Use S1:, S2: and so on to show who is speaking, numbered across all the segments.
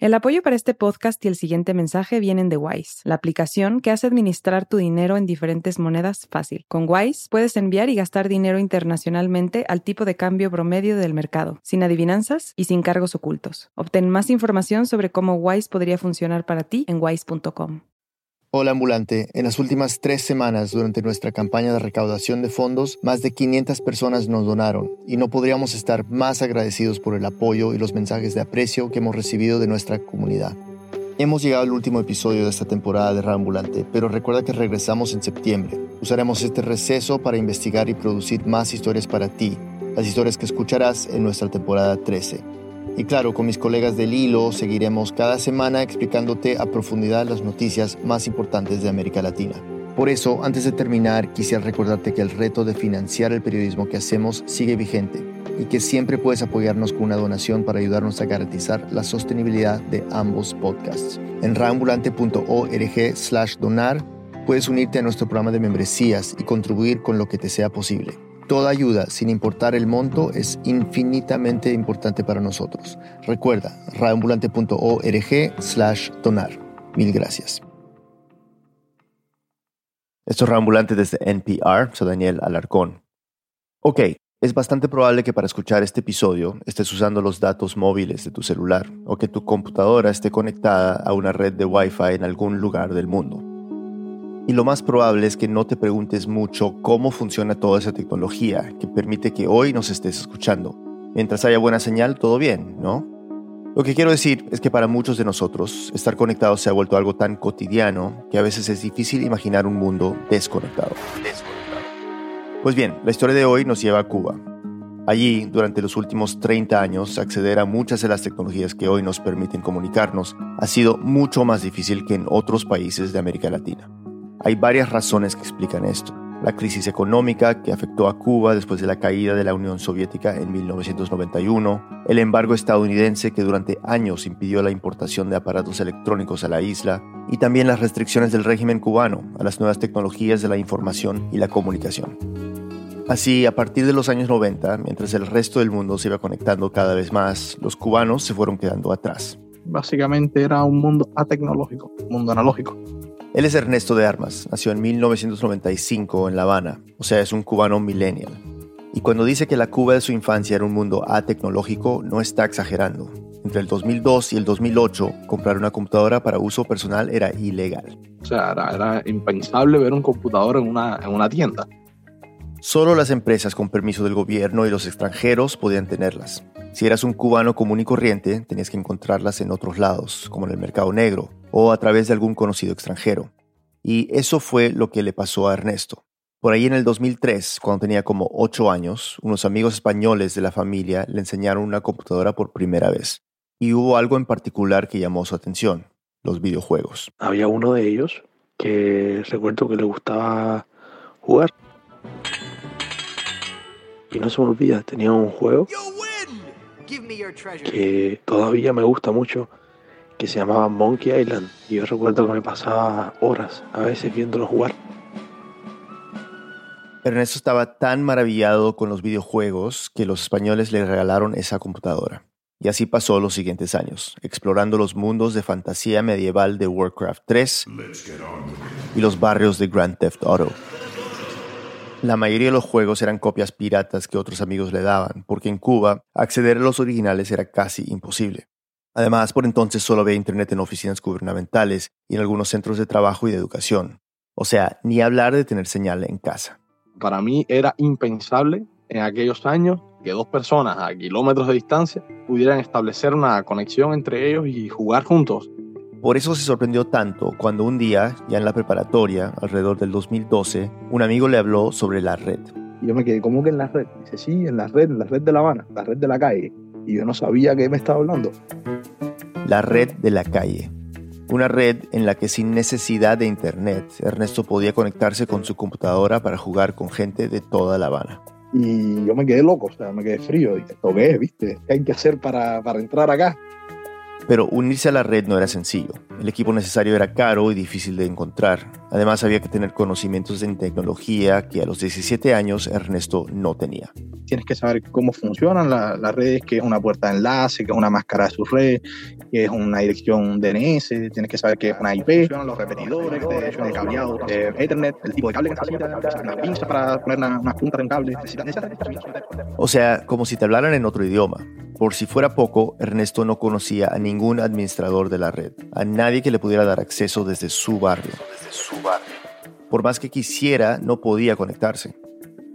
S1: El apoyo para este podcast y el siguiente mensaje vienen de Wise, la aplicación que hace administrar tu dinero en diferentes monedas fácil. Con Wise puedes enviar y gastar dinero internacionalmente al tipo de cambio promedio del mercado, sin adivinanzas y sin cargos ocultos. Obtén más información sobre cómo Wise podría funcionar para ti en wise.com.
S2: Hola ambulante, en las últimas tres semanas durante nuestra campaña de recaudación de fondos, más de 500 personas nos donaron y no podríamos estar más agradecidos por el apoyo y los mensajes de aprecio que hemos recibido de nuestra comunidad. Hemos llegado al último episodio de esta temporada de Ambulante, pero recuerda que regresamos en septiembre. Usaremos este receso para investigar y producir más historias para ti, las historias que escucharás en nuestra temporada 13. Y claro, con mis colegas del hilo seguiremos cada semana explicándote a profundidad las noticias más importantes de América Latina. Por eso, antes de terminar, quisiera recordarte que el reto de financiar el periodismo que hacemos sigue vigente y que siempre puedes apoyarnos con una donación para ayudarnos a garantizar la sostenibilidad de ambos podcasts. En raambulante.org slash donar puedes unirte a nuestro programa de membresías y contribuir con lo que te sea posible. Toda ayuda, sin importar el monto, es infinitamente importante para nosotros. Recuerda, radioambulante.org slash donar. Mil gracias. Esto es Radioambulante desde NPR, soy Daniel Alarcón. Ok, es bastante probable que para escuchar este episodio estés usando los datos móviles de tu celular o que tu computadora esté conectada a una red de Wi-Fi en algún lugar del mundo. Y lo más probable es que no te preguntes mucho cómo funciona toda esa tecnología que permite que hoy nos estés escuchando. Mientras haya buena señal, todo bien, ¿no? Lo que quiero decir es que para muchos de nosotros, estar conectados se ha vuelto algo tan cotidiano que a veces es difícil imaginar un mundo desconectado. desconectado. Pues bien, la historia de hoy nos lleva a Cuba. Allí, durante los últimos 30 años, acceder a muchas de las tecnologías que hoy nos permiten comunicarnos ha sido mucho más difícil que en otros países de América Latina. Hay varias razones que explican esto. La crisis económica que afectó a Cuba después de la caída de la Unión Soviética en 1991, el embargo estadounidense que durante años impidió la importación de aparatos electrónicos a la isla, y también las restricciones del régimen cubano a las nuevas tecnologías de la información y la comunicación. Así, a partir de los años 90, mientras el resto del mundo se iba conectando cada vez más, los cubanos se fueron quedando atrás.
S3: Básicamente era un mundo atecnológico, un mundo analógico.
S2: Él es Ernesto de Armas, nació en 1995 en La Habana, o sea, es un cubano millennial. Y cuando dice que la Cuba de su infancia era un mundo atecnológico, no está exagerando. Entre el 2002 y el 2008, comprar una computadora para uso personal era ilegal.
S3: O sea, era, impensable ver un computador en una, en una tienda.
S2: Solo las empresas con permiso del gobierno y los extranjeros podían tenerlas. Si eras un cubano común y corriente, tenías que encontrarlas en otros lados, como en el mercado negro, o a través de algún conocido extranjero. Y eso fue lo que le pasó a Ernesto. Por ahí en el 2003, cuando tenía como 8 años, unos amigos españoles de la familia le enseñaron una computadora por primera vez. Y hubo algo en particular que llamó su atención, los videojuegos.
S3: Había uno de ellos que recuerdo que le gustaba jugar. Y no se me olvida, tenía un juego que todavía me gusta mucho, que se llamaba Monkey Island. Y yo recuerdo que me pasaba horas a veces viéndolo jugar.
S2: Ernesto estaba tan maravillado con los videojuegos que los españoles le regalaron esa computadora. Y así pasó los siguientes años, explorando los mundos de fantasía medieval de Warcraft 3 y los barrios de Grand Theft Auto. La mayoría de los juegos eran copias piratas que otros amigos le daban, porque en Cuba acceder a los originales era casi imposible. Además, por entonces solo había Internet en oficinas gubernamentales y en algunos centros de trabajo y de educación. O sea, ni hablar de tener señal en casa.
S3: Para mí era impensable en aquellos años que dos personas a kilómetros de distancia pudieran establecer una conexión entre ellos y jugar juntos.
S2: Por eso se sorprendió tanto cuando un día, ya en la preparatoria, alrededor del 2012, un amigo le habló sobre la red.
S3: Y yo me quedé, ¿cómo que en la red? Dice, sí, en la red, en la red de La Habana, la red de la calle y yo no sabía que me estaba hablando.
S2: La red de la calle. Una red en la que sin necesidad de internet, Ernesto podía conectarse con su computadora para jugar con gente de toda La Habana.
S3: Y yo me quedé loco, o sea, me quedé frío. Y ¿esto qué es, viste? ¿Qué hay que hacer para, para entrar acá?
S2: Pero unirse a la red no era sencillo. El equipo necesario era caro y difícil de encontrar. Además había que tener conocimientos en tecnología que a los 17 años Ernesto no tenía.
S4: Tienes que saber cómo funcionan las redes, qué es una puerta de enlace, qué es una máscara de su red, qué es una dirección DNS, tienes que saber qué es una IP, los repetidores, el cableado, de Ethernet, el tipo de cable que necesitas, una pinza para poner una, una punta en cable.
S2: O sea, como si te hablaran en otro idioma. Por si fuera poco, Ernesto no conocía a ningún administrador de la red, a nadie que le pudiera dar acceso desde su barrio. Por más que quisiera, no podía conectarse.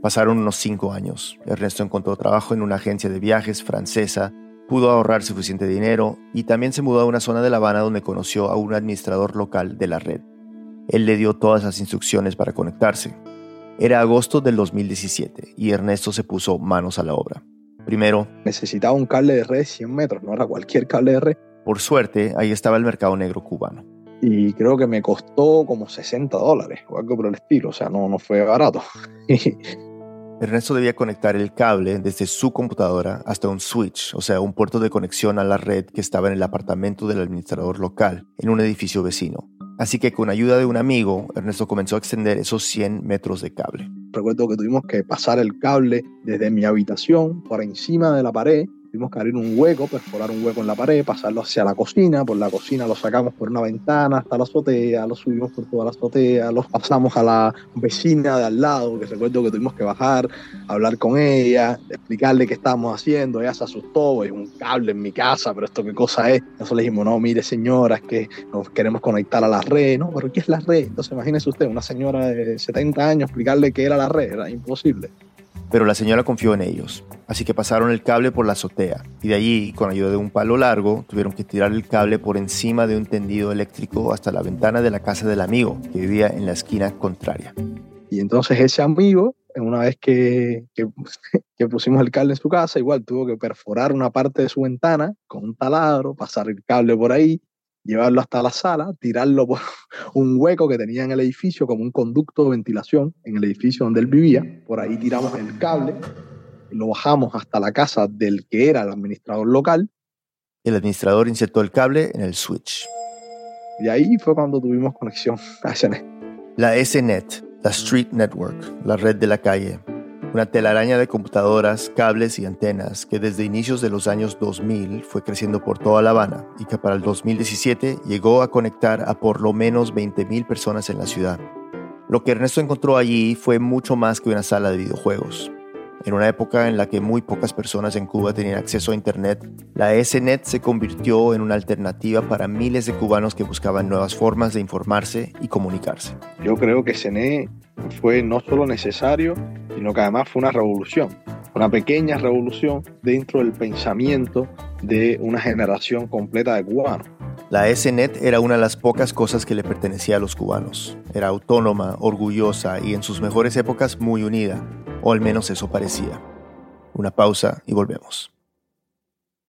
S2: Pasaron unos cinco años. Ernesto encontró trabajo en una agencia de viajes francesa, pudo ahorrar suficiente dinero y también se mudó a una zona de La Habana donde conoció a un administrador local de la red. Él le dio todas las instrucciones para conectarse. Era agosto del 2017 y Ernesto se puso manos a la obra. Primero,
S4: necesitaba un cable de red de 100 metros, no era cualquier cable de red.
S2: Por suerte, ahí estaba el mercado negro cubano.
S4: Y creo que me costó como 60 dólares o algo por el estilo, o sea, no, no fue barato.
S2: Ernesto debía conectar el cable desde su computadora hasta un switch, o sea, un puerto de conexión a la red que estaba en el apartamento del administrador local, en un edificio vecino. Así que con ayuda de un amigo, Ernesto comenzó a extender esos 100 metros de cable.
S4: Recuerdo que tuvimos que pasar el cable desde mi habitación por encima de la pared Tuvimos que abrir un hueco, perforar un hueco en la pared, pasarlo hacia la cocina, por la cocina lo sacamos por una ventana hasta la azotea, lo subimos por toda la azotea, los pasamos a la vecina de al lado, que recuerdo que tuvimos que bajar, hablar con ella, explicarle qué estábamos haciendo, ella se asustó, es un cable en mi casa, pero esto qué cosa es. Nosotros le dijimos, no, mire señora, es que nos queremos conectar a la red, no, pero ¿qué es la red? Entonces imagínese usted, una señora de 70 años explicarle qué era la red, era imposible
S2: pero la señora confió en ellos, así que pasaron el cable por la azotea y de allí, con ayuda de un palo largo, tuvieron que tirar el cable por encima de un tendido eléctrico hasta la ventana de la casa del amigo, que vivía en la esquina contraria.
S4: Y entonces ese amigo, una vez que, que, pusimos el cable en su casa, igual tuvo que perforar una parte de su ventana con un taladro, pasar el cable por ahí, llevarlo hasta la sala, tirarlo por un hueco que tenía en el edificio como un conducto de ventilación en el edificio donde él vivía. Por ahí tiramos el cable, lo bajamos hasta la casa del que era el administrador local.
S2: El administrador insertó el cable en el switch.
S4: Y ahí fue cuando tuvimos conexión a SNET.
S2: La SNET, la Street Network, la red de la calle, una telaraña de computadoras, cables y antenas que desde inicios de los años 2000 fue creciendo por toda La Habana y que para el 2017 llegó a conectar a por lo menos 20.000 personas en la ciudad. Lo que Ernesto encontró allí fue mucho más que una sala de videojuegos. En una época en la que muy pocas personas en Cuba tenían acceso a Internet, la SNET se convirtió en una alternativa para miles de cubanos que buscaban nuevas formas de informarse y comunicarse.
S4: Yo creo que SNET fue no solo necesario, sino que además fue una revolución, una pequeña revolución dentro del pensamiento de una generación completa de cubanos.
S2: La SNET era una de las pocas cosas que le pertenecía a los cubanos. Era autónoma, orgullosa y en sus mejores épocas muy unida, o al menos eso parecía. Una pausa y volvemos.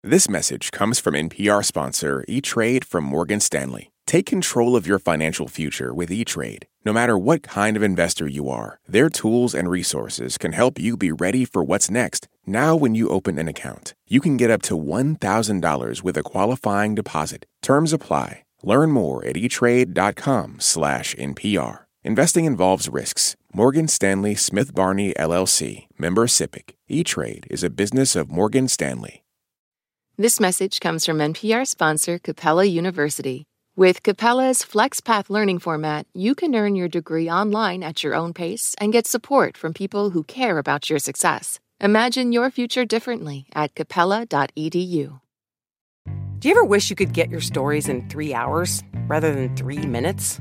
S5: This message comes from NPR sponsor E-Trade from Morgan Stanley. Take control of your financial future with E-Trade. No matter what kind of investor you are, their tools and resources can help you be ready for what's next. Now, when you open an account, you can get up to $1,000 with a qualifying deposit. Terms apply. Learn more at etrade.com/npr. Investing involves risks. Morgan Stanley Smith Barney LLC, member SIPC. E-Trade is a business of Morgan Stanley.
S6: This message comes from NPR sponsor Capella University. With Capella's FlexPath learning format, you can earn your degree online at your own pace and get support from people who care about your success. Imagine your future differently at capella.edu.
S7: Do you ever wish you could get your stories in three hours rather than three minutes?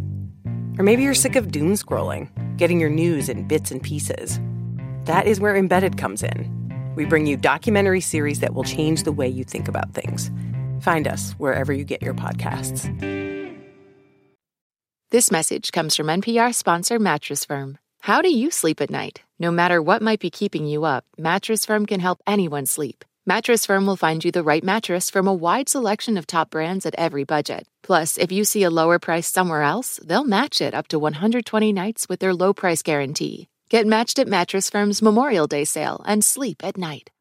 S7: Or maybe you're sick of doom scrolling, getting your news in bits and pieces. That is where Embedded comes in. We bring you documentary series that will change the way you think about things. Find us wherever you get your podcasts.
S6: This message comes from NPR sponsor Mattress Firm. How do you sleep at night? No matter what might be keeping you up, Mattress Firm can help anyone sleep. Mattress Firm will find you the right mattress from a wide selection of top brands at every budget. Plus, if you see a lower price somewhere else, they'll match it up to 120 nights with their low price guarantee. Get matched at Mattress Firm's Memorial Day sale and sleep at night.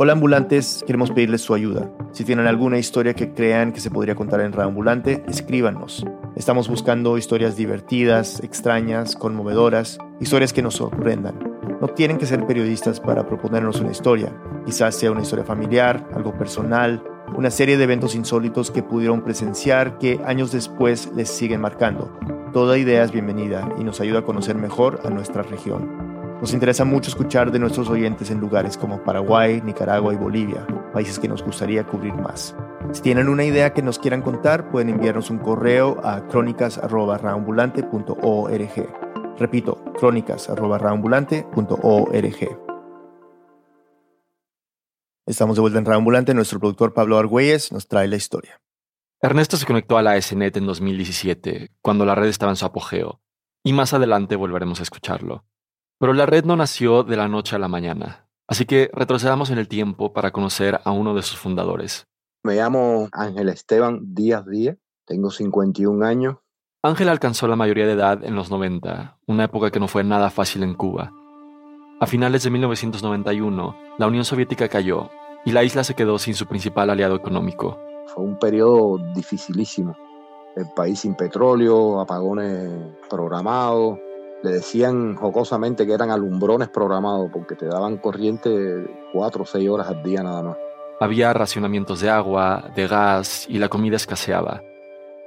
S2: Hola ambulantes, queremos pedirles su ayuda. Si tienen alguna historia que crean que se podría contar en Ambulante, escríbanos. Estamos buscando historias divertidas, extrañas, conmovedoras, historias que nos sorprendan. No tienen que ser periodistas para proponernos una historia. Quizás sea una historia familiar, algo personal, una serie de eventos insólitos que pudieron presenciar que años después les siguen marcando. Toda idea es bienvenida y nos ayuda a conocer mejor a nuestra región. Nos interesa mucho escuchar de nuestros oyentes en lugares como Paraguay, Nicaragua y Bolivia, países que nos gustaría cubrir más. Si tienen una idea que nos quieran contar, pueden enviarnos un correo a crónicas.raambulante.org. Repito, crónicas.raambulante.org. Estamos de vuelta en Raambulante. Nuestro productor Pablo Argüelles nos trae la historia.
S8: Ernesto se conectó a la SNET en 2017, cuando la red estaba en su apogeo, y más adelante volveremos a escucharlo. Pero la red no nació de la noche a la mañana, así que retrocedamos en el tiempo para conocer a uno de sus fundadores.
S9: Me llamo Ángel Esteban Díaz Díaz, tengo 51 años.
S8: Ángel alcanzó la mayoría de edad en los 90, una época que no fue nada fácil en Cuba. A finales de 1991, la Unión Soviética cayó y la isla se quedó sin su principal aliado económico.
S9: Fue un periodo dificilísimo. El país sin petróleo, apagones programados. Le decían jocosamente que eran alumbrones programados porque te daban corriente cuatro o seis horas al día nada más.
S8: Había racionamientos de agua, de gas y la comida escaseaba.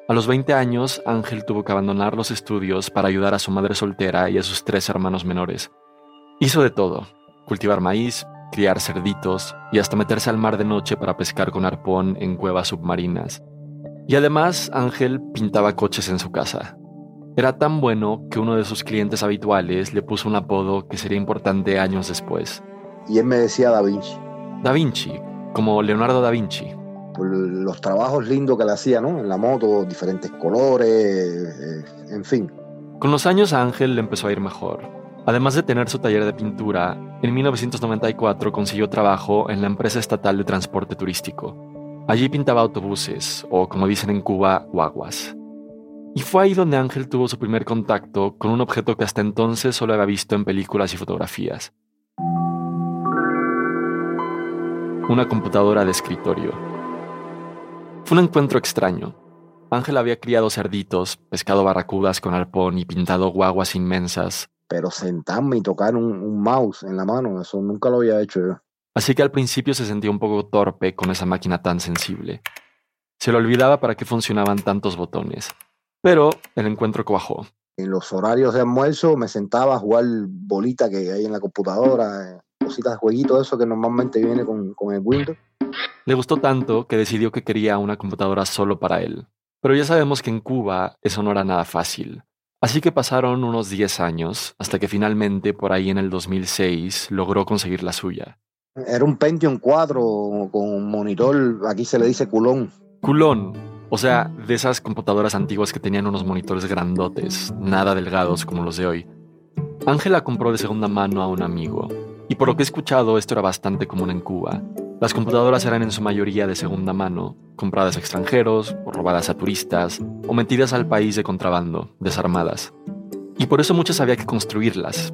S8: A los 20 años, Ángel tuvo que abandonar los estudios para ayudar a su madre soltera y a sus tres hermanos menores. Hizo de todo, cultivar maíz, criar cerditos y hasta meterse al mar de noche para pescar con arpón en cuevas submarinas. Y además, Ángel pintaba coches en su casa. Era tan bueno que uno de sus clientes habituales le puso un apodo que sería importante años después.
S9: Y él me decía Da Vinci,
S8: Da Vinci, como Leonardo da Vinci.
S9: por los trabajos lindos que le hacía, ¿no? En la moto, diferentes colores, eh, en fin.
S8: Con los años a Ángel le empezó a ir mejor. Además de tener su taller de pintura, en 1994 consiguió trabajo en la empresa estatal de transporte turístico. Allí pintaba autobuses, o como dicen en Cuba, guaguas. Y fue ahí donde Ángel tuvo su primer contacto con un objeto que hasta entonces solo había visto en películas y fotografías. Una computadora de escritorio. Fue un encuentro extraño. Ángel había criado cerditos, pescado barracudas con arpón y pintado guaguas inmensas,
S9: Pero sentarme y tocar un, un mouse en la mano, eso nunca lo había hecho yo.
S8: así que al principio se sentía un poco torpe con esa máquina tan sensible. Se le olvidaba para qué funcionaban tantos botones. Pero el encuentro cuajó.
S9: En los horarios de almuerzo me sentaba a jugar bolita que hay en la computadora, eh, cositas de jueguito, eso que normalmente viene con, con el Windows.
S8: Le gustó tanto que decidió que quería una computadora solo para él. Pero ya sabemos que en Cuba eso no era nada fácil. Así que pasaron unos 10 años hasta que finalmente, por ahí en el 2006, logró conseguir la suya.
S9: Era un Pentium 4 con un monitor, aquí se le dice culón.
S8: Culón, o sea, de esas computadoras antiguas que tenían unos monitores grandotes, nada delgados como los de hoy. Ángela compró de segunda mano a un amigo, y por lo que he escuchado esto era bastante común en Cuba. Las computadoras eran en su mayoría de segunda mano, compradas a extranjeros, o robadas a turistas, o metidas al país de contrabando, desarmadas. Y por eso muchas había que construirlas.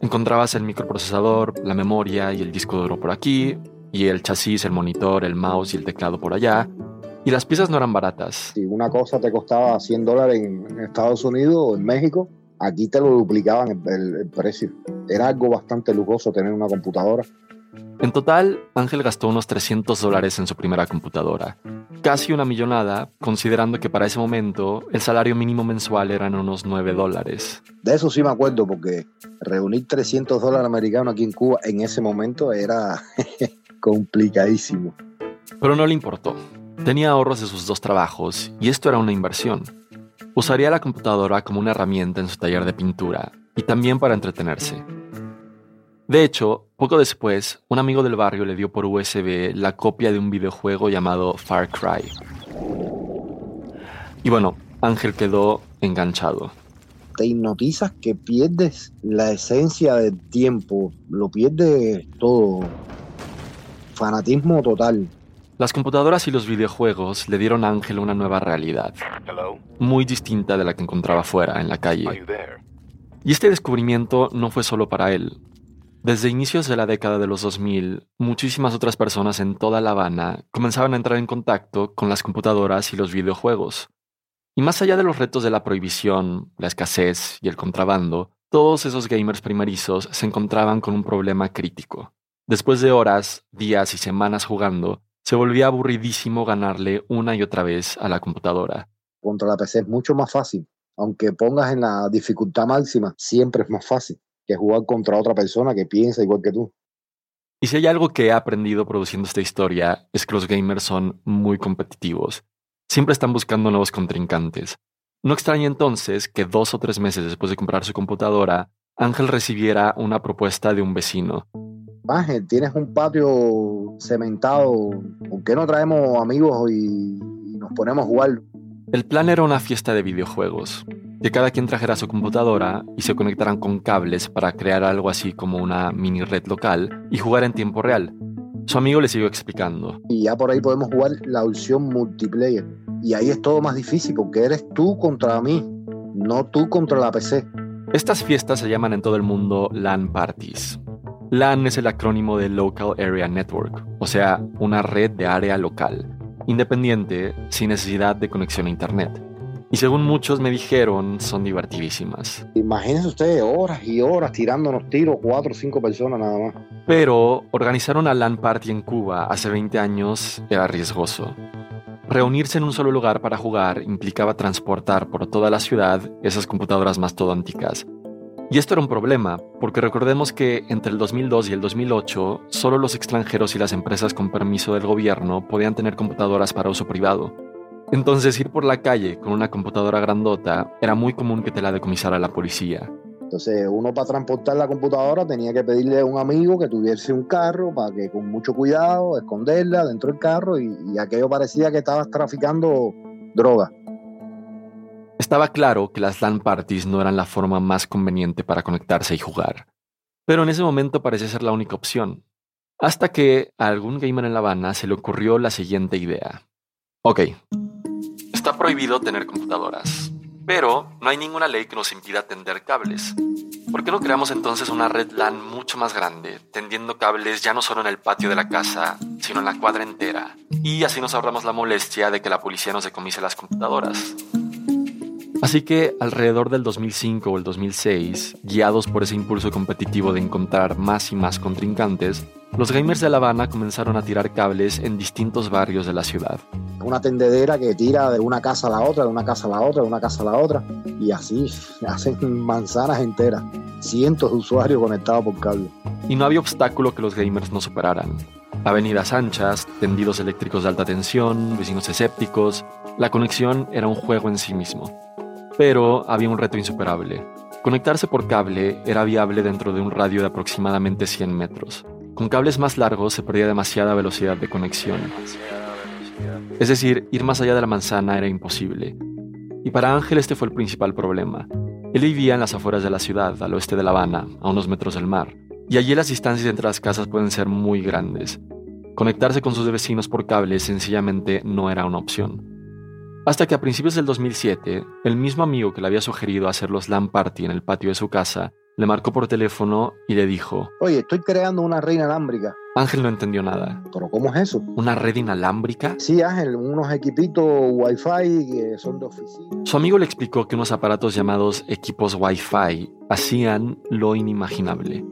S8: Encontrabas el microprocesador, la memoria y el disco duro por aquí, y el chasis, el monitor, el mouse y el teclado por allá, y las piezas no eran baratas.
S9: Si una cosa te costaba 100 dólares en Estados Unidos o en México, aquí te lo duplicaban el, el- el precio. Era algo bastante lujoso tener una computadora.
S8: En total, Ángel gastó unos 300 dólares en su primera computadora. Casi una millonada, considerando que para ese momento el salario mínimo mensual eran unos 9 dólares.
S9: De eso sí me acuerdo, porque reunir 300 dólares americanos aquí en Cuba en ese momento era complicadísimo.
S8: Pero no le importó. Tenía ahorros de sus dos trabajos y esto era una inversión. Usaría la computadora como una herramienta en su taller de pintura y también para entretenerse. De hecho, poco después, un amigo del barrio le dio por USB la copia de un videojuego llamado Far Cry. Y bueno, Ángel quedó enganchado.
S9: te hipnotizas que pierdes la esencia del tiempo, lo pierdes todo. Fanatismo total.
S8: Las computadoras y los videojuegos le dieron a Ángel una nueva realidad, muy distinta de la que encontraba fuera, en la calle. Y este descubrimiento no fue solo para él. Desde inicios de la década de los 2000, muchísimas otras personas en toda La Habana comenzaban a entrar en contacto con las computadoras y los videojuegos. Y más allá de los retos de la prohibición, la escasez y el contrabando, todos esos gamers primerizos se encontraban con un problema crítico. Después de horas, días y semanas jugando, se volvía aburridísimo ganarle una y otra vez a la computadora.
S9: Contra la PC es mucho más fácil. Aunque pongas en la dificultad máxima, siempre es más fácil que jugar contra otra persona que piensa igual que tú.
S8: Y si hay algo que he aprendido produciendo esta historia, es que los gamers son muy competitivos. Siempre están buscando nuevos contrincantes. No extraña entonces que dos o tres meses después de comprar su computadora, Ángel recibiera una propuesta de un vecino.
S9: Ángel, tienes un patio cementado, ¿por qué no traemos amigos y, nos ponemos a jugar?
S8: El plan era una fiesta de videojuegos, que cada quien trajera su computadora y se conectaran con cables para crear algo así como una mini red local y jugar en tiempo real. Su amigo le siguió explicando.
S9: Y ya por ahí podemos jugar la opción multiplayer. Y ahí es todo más difícil porque eres tú contra mí, no tú contra la PC.
S8: Estas fiestas se llaman en todo el mundo LAN parties. LAN es el acrónimo de Local Area Network, o sea, una red de área local, independiente, sin necesidad de conexión a Internet. Y según muchos me dijeron, son divertidísimas.
S9: Imagínense ustedes horas y horas tirándonos tiros, cuatro o cinco personas nada más.
S8: Pero organizar una LAN party en Cuba hace 20 años era riesgoso. Reunirse en un solo lugar para jugar implicaba transportar por toda la ciudad esas computadoras más mastodónticas, y esto era un problema, porque recordemos que entre el 2002 y el 2008, solo los extranjeros y las empresas con permiso del gobierno podían tener computadoras para uso privado. Entonces ir por la calle con una computadora grandota era muy común que te la decomisara la policía.
S9: Entonces uno para transportar la computadora tenía que pedirle a un amigo que tuviese un carro para que con mucho cuidado esconderla dentro del carro y, aquello parecía que estabas traficando droga.
S8: Estaba claro que las LAN parties no eran la forma más conveniente para conectarse y jugar, pero en ese momento parecía ser la única opción, hasta que a algún gamer en La Habana se le ocurrió la siguiente idea. Ok, está prohibido tener computadoras, pero no hay ninguna ley que nos impida tender cables. ¿Por qué no creamos entonces una red LAN mucho más grande, tendiendo cables ya no solo en el patio de la casa, sino en la cuadra entera? Y así nos ahorramos la molestia de que la policía nos decomise las computadoras. Así que alrededor del 2005 o el 2006, guiados por ese impulso competitivo de encontrar más y más contrincantes, los gamers de La Habana comenzaron a tirar cables en distintos barrios de la ciudad.
S9: Una tendedera que tira de una casa a la otra, de una casa a la otra, de una casa a la otra, y así hacen manzanas enteras. Cientos de usuarios conectados por cable.
S8: Y no había obstáculo que los gamers no superaran. Avenidas anchas, tendidos eléctricos de alta tensión, vecinos escépticos, la conexión era un juego en sí mismo. Pero había un reto insuperable. Conectarse por cable era viable dentro de un radio de aproximadamente 100 metros. Con cables más largos se perdía demasiada velocidad de conexión. Es decir, ir más allá de la manzana era imposible. Y para Ángel este fue el principal problema. Él vivía en las afueras de la ciudad, al oeste de La Habana, a unos metros del mar. Y allí las distancias entre las casas pueden ser muy grandes. Conectarse con sus vecinos por cable sencillamente no era una opción. Hasta que a principios del 2007, el mismo amigo que le había sugerido hacer los LAN party en el patio de su casa, le marcó por teléfono y le dijo,
S9: Oye, estoy creando una red inalámbrica.
S8: Ángel no entendió nada.
S9: ¿Pero cómo es eso?
S8: ¿Una red inalámbrica?
S9: Sí, Ángel, unos equipitos Wi-Fi que son de oficina.
S8: Su amigo le explicó que unos aparatos llamados equipos Wi-Fi hacían lo inimaginable.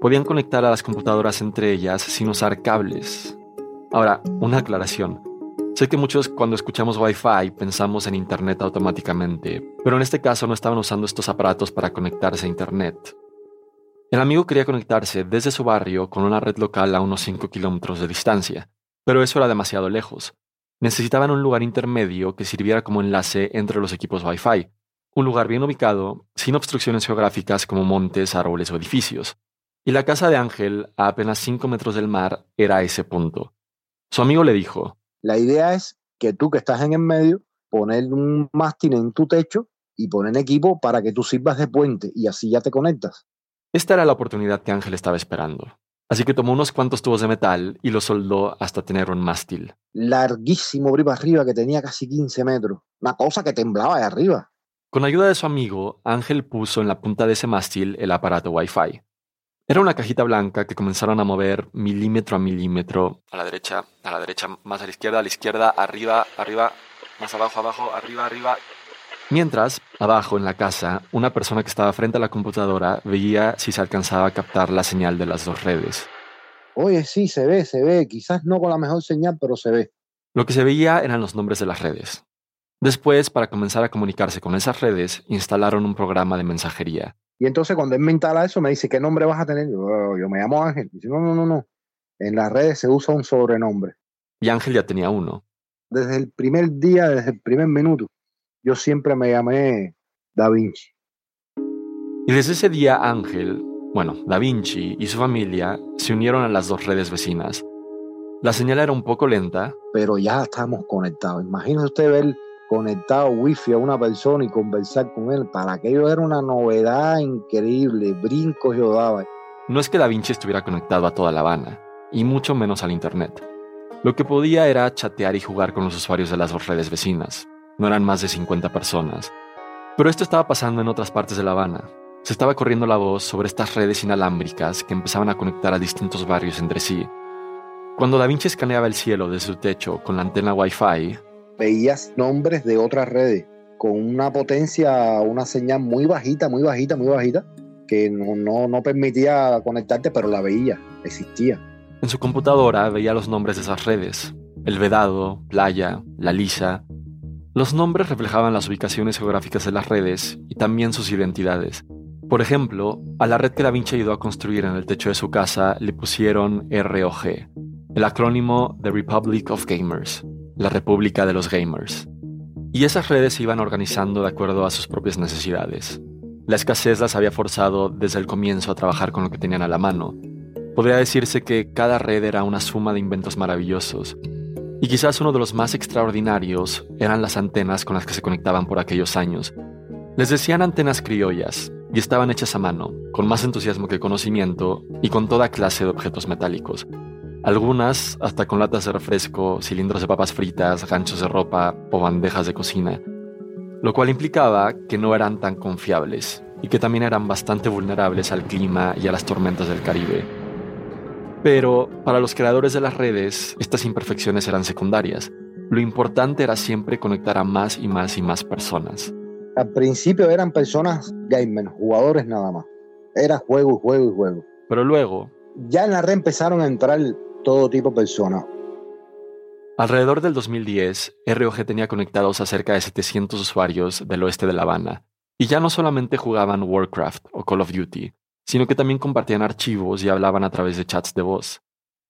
S8: Podían conectar a las computadoras entre ellas sin usar cables. Ahora, una aclaración. Sé que muchos cuando escuchamos Wi-Fi pensamos en Internet automáticamente, pero en este caso no estaban usando estos aparatos para conectarse a Internet. El amigo quería conectarse desde su barrio con una red local a unos 5 kilómetros de distancia, pero eso era demasiado lejos. Necesitaban un lugar intermedio que sirviera como enlace entre los equipos Wi-Fi, un lugar bien ubicado, sin obstrucciones geográficas como montes, árboles o edificios. Y la casa de Ángel, a apenas 5 metros del mar, era ese punto. Su amigo le dijo,
S9: la idea es que tú que estás en el medio, poner un mástil en tu techo y ponen equipo para que tú sirvas de puente y así ya te conectas.
S8: Esta era la oportunidad que Ángel estaba esperando. Así que tomó unos cuantos tubos de metal y los soldó hasta tener un mástil.
S9: Larguísimo arriba arriba que tenía casi 15 metros. Una cosa que temblaba de arriba.
S8: Con ayuda de su amigo, Ángel puso en la punta de ese mástil el aparato Wi-Fi. Era una cajita blanca que comenzaron a mover milímetro a milímetro, a la derecha, a la derecha, más a la izquierda, a la izquierda, arriba, arriba, más abajo, abajo, arriba, arriba. Mientras, abajo en la casa, una persona que estaba frente a la computadora veía si se alcanzaba a captar la señal de las dos redes.
S9: Oye, sí, se ve, se ve. Quizás no con la mejor señal, pero se ve.
S8: Lo que se veía eran los nombres de las redes. Después, para comenzar a comunicarse con esas redes, instalaron un programa de mensajería.
S9: Y entonces cuando él me instala eso, me dice, ¿qué nombre vas a tener? Yo, "Oh, yo me llamo Ángel. Dice, no, no, no, no. En las redes se usa un sobrenombre.
S8: Y Ángel ya tenía uno.
S9: Desde el primer día, desde el primer minuto, yo siempre me llamé Da Vinci.
S8: Y desde ese día Ángel, bueno, Da Vinci y su familia se unieron a las dos redes vecinas. La señal era un poco lenta,
S9: Pero ya estamos conectados. Imagínese usted ver conectado wifi a una persona y conversar con él. Para aquello era una novedad increíble. Brincos yo daba.
S8: no es que Da Vinci estuviera conectado a toda La Habana, y mucho menos al Internet. Lo que podía era chatear y jugar con los usuarios de las dos redes vecinas. No eran más de 50 personas. Pero esto estaba pasando en otras partes de La Habana. Se estaba corriendo la voz sobre estas redes inalámbricas que empezaban a conectar a distintos barrios entre sí. Cuando Da Vinci escaneaba el cielo desde su techo con la antena Wi-Fi,
S9: Veías nombres de otras redes con una potencia, una señal muy bajita, muy bajita, muy bajita, que no, no, no permitía conectarte, pero la veía, existía.
S8: en su computadora veía los nombres de esas redes. El Vedado, Playa, La Lisa. Los nombres reflejaban las ubicaciones geográficas de las redes y también sus identidades. Por ejemplo, a la red que Da Vinci ayudó a construir en el techo de su casa le pusieron ROG, el acrónimo The Republic of Gamers, la República de los Gamers. Y esas redes se iban organizando de acuerdo a sus propias necesidades. La escasez las había forzado desde el comienzo a trabajar con lo que tenían a la mano. Podría decirse que cada red era una suma de inventos maravillosos. Y quizás uno de los más extraordinarios eran las antenas con las que se conectaban por aquellos años. Les decían antenas criollas, y estaban hechas a mano, con más entusiasmo que conocimiento y con toda clase de objetos metálicos. Algunas hasta con latas de refresco, cilindros de papas fritas, ganchos de ropa o bandejas de cocina. Lo cual implicaba que no eran tan confiables y que también eran bastante vulnerables al clima y a las tormentas del Caribe. Pero para los creadores de las redes, estas imperfecciones eran secundarias. Lo importante era siempre conectar a más y más y más personas.
S9: Al principio eran personas gamers, jugadores nada más. Era juego y juego y juego.
S8: Pero luego,
S9: Ya en la red empezaron a entrar todo tipo de personas.
S8: alrededor del 2010, ROG tenía conectados a cerca de 700 usuarios del oeste de La Habana, y ya no solamente jugaban Warcraft o Call of Duty, sino que también compartían archivos y hablaban a través de chats de voz.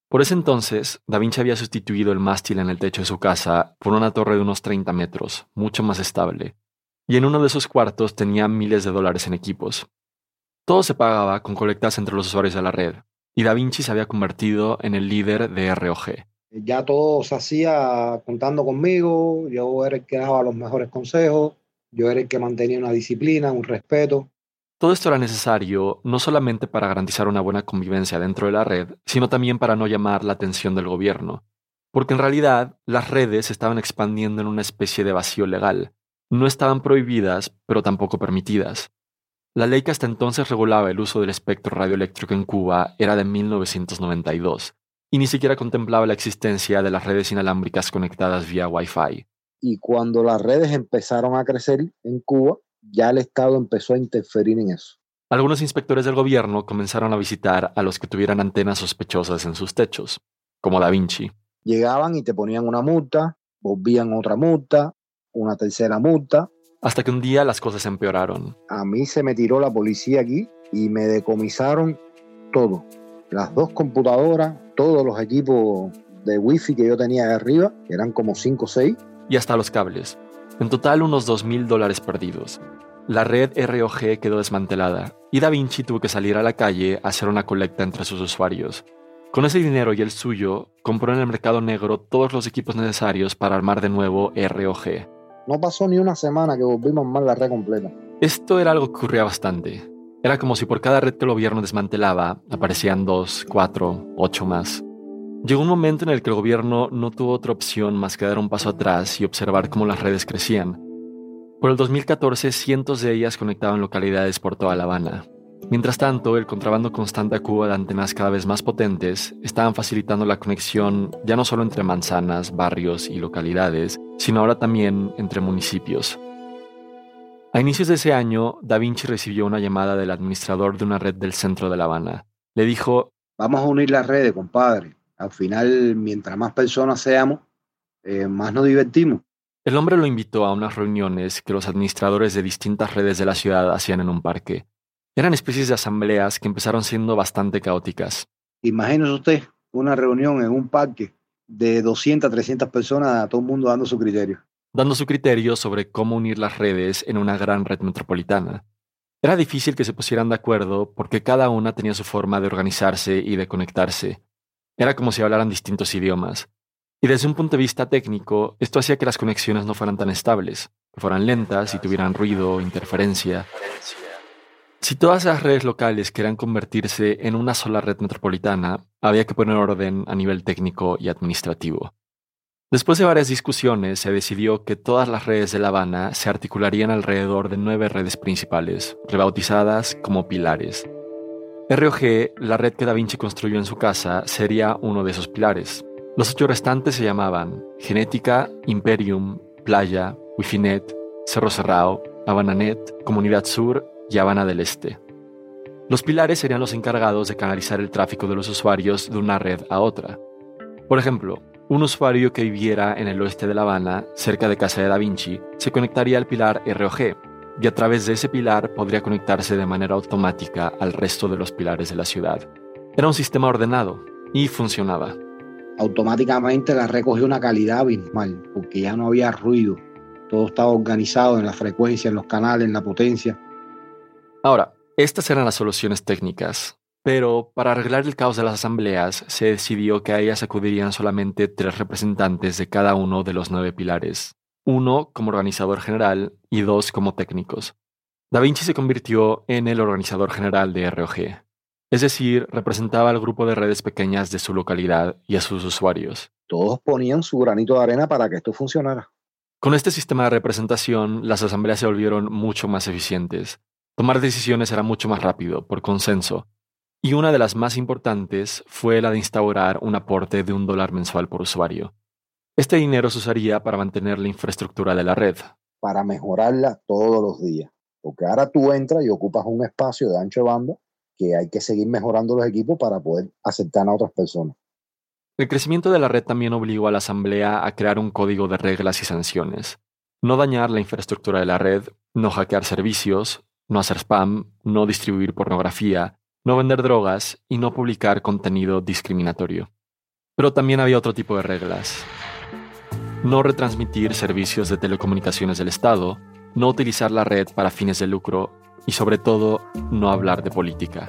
S8: Por ese entonces, Da Vinci había sustituido el mástil en el techo de su casa por una torre de unos 30 metros, mucho más estable, y en uno de esos cuartos tenía miles de dólares en equipos. Todo se pagaba con colectas entre los usuarios de la red, y Da Vinci se había convertido en el líder de ROG.
S9: Ya todo se hacía contando conmigo, yo era el que daba los mejores consejos, yo era el que mantenía una disciplina, un respeto.
S8: Todo esto era necesario no solamente para garantizar una buena convivencia dentro de la red, sino también para no llamar la atención del gobierno. Porque en realidad las redes se estaban expandiendo en una especie de vacío legal. No estaban prohibidas, pero tampoco permitidas. La ley que hasta entonces regulaba el uso del espectro radioeléctrico en Cuba era de 1992, y ni siquiera contemplaba la existencia de las redes inalámbricas conectadas vía Wi-Fi.
S9: Y cuando las redes empezaron a crecer en Cuba, ya el Estado empezó a interferir en eso.
S8: Algunos inspectores del gobierno comenzaron a visitar a los que tuvieran antenas sospechosas en sus techos, como Da Vinci.
S9: Llegaban y te ponían una multa, volvían otra multa, una tercera multa.
S8: Hasta que un día las cosas empeoraron.
S9: A mí se me tiró la policía aquí y me decomisaron todo. Las dos computadoras, todos los equipos de wifi que yo tenía de arriba, que eran como 5 o 6.
S8: Y hasta los cables. En total unos 2 mil dólares perdidos. La red ROG quedó desmantelada y Da Vinci tuvo que salir a la calle a hacer una colecta entre sus usuarios. Con ese dinero y el suyo, compró en el mercado negro todos los equipos necesarios para armar de nuevo ROG.
S9: No pasó ni una semana que volvimos mal la red completa.
S8: Esto era algo que ocurría bastante. Era como si por cada red que el gobierno desmantelaba aparecían dos, cuatro, ocho más. Llegó un momento en el que el gobierno no tuvo otra opción más que dar un paso atrás y observar cómo las redes crecían. Por el 2014, cientos de ellas conectaban localidades por toda La Habana. Mientras tanto, el contrabando constante a Cuba de antenas cada vez más potentes estaban facilitando la conexión ya no solo entre manzanas, barrios y localidades, sino ahora también entre municipios. A inicios de ese año, Da Vinci recibió una llamada del administrador de una red del centro de La Habana. Le dijo,
S9: Vamos a unir las redes, compadre. Al final, mientras más personas seamos, eh, más nos divertimos.
S8: El hombre lo invitó a unas reuniones que los administradores de distintas redes de la ciudad hacían en un parque. Eran especies de asambleas que empezaron siendo bastante caóticas.
S9: Imagínese usted una reunión en un parque de 200, 300 personas, todo el mundo dando su criterio.
S8: Dando su criterio sobre cómo unir las redes en una gran red metropolitana. Era difícil que se pusieran de acuerdo porque cada una tenía su forma de organizarse y de conectarse. Era como si hablaran distintos idiomas. Y desde un punto de vista técnico, esto hacía que las conexiones no fueran tan estables, que fueran lentas y tuvieran ruido, interferencia. Si todas las redes locales querían convertirse en una sola red metropolitana, había que poner orden a nivel técnico y administrativo. Después de varias discusiones, se decidió que todas las redes de La Habana se articularían alrededor de nueve redes principales, rebautizadas como pilares. ROG, la red que Da Vinci construyó en su casa, sería uno de esos pilares. Los ocho restantes se llamaban Genética, Imperium, Playa, Wifinet, Cerro Cerrado, Habananet, Comunidad Sur y del Este. Los pilares serían los encargados de canalizar el tráfico de los usuarios de una red a otra. Por ejemplo, un usuario que viviera en el oeste de La Habana, cerca de casa de Da Vinci, se conectaría al pilar ROG y a través de ese pilar podría conectarse de manera automática al resto de los pilares de la ciudad. Era un sistema ordenado y funcionaba.
S9: Automáticamente la red cogió una calidad abismal porque ya no había ruido. Todo estaba organizado en la frecuencia, en los canales, en la potencia.
S8: Ahora, estas eran las soluciones técnicas, pero para arreglar el caos de las asambleas se decidió que a ellas acudirían solamente tres representantes de cada uno de los nueve pilares, uno como organizador general y dos como técnicos. Da Vinci se convirtió en el organizador general de ROG, es decir, representaba al grupo de redes pequeñas de su localidad y a sus usuarios.
S9: Todos ponían su granito de arena para que esto funcionara.
S8: Con este sistema de representación, las asambleas se volvieron mucho más eficientes. Tomar decisiones era mucho más rápido, por consenso, y una de las más importantes fue la de instaurar un aporte de un dólar mensual por usuario. Este dinero se usaría para mantener la infraestructura de la red.
S9: Para mejorarla todos los días. Porque ahora tú entras y ocupas un espacio de ancho de banda que hay que seguir mejorando los equipos para poder aceptar a otras personas.
S8: El crecimiento de la red también obligó a la Asamblea a crear un código de reglas y sanciones. No dañar la infraestructura de la red, no hackear servicios, no hacer spam, no distribuir pornografía, no vender drogas y no publicar contenido discriminatorio. Pero también había otro tipo de reglas. No retransmitir servicios de telecomunicaciones del Estado, no utilizar la red para fines de lucro y sobre todo no hablar de política.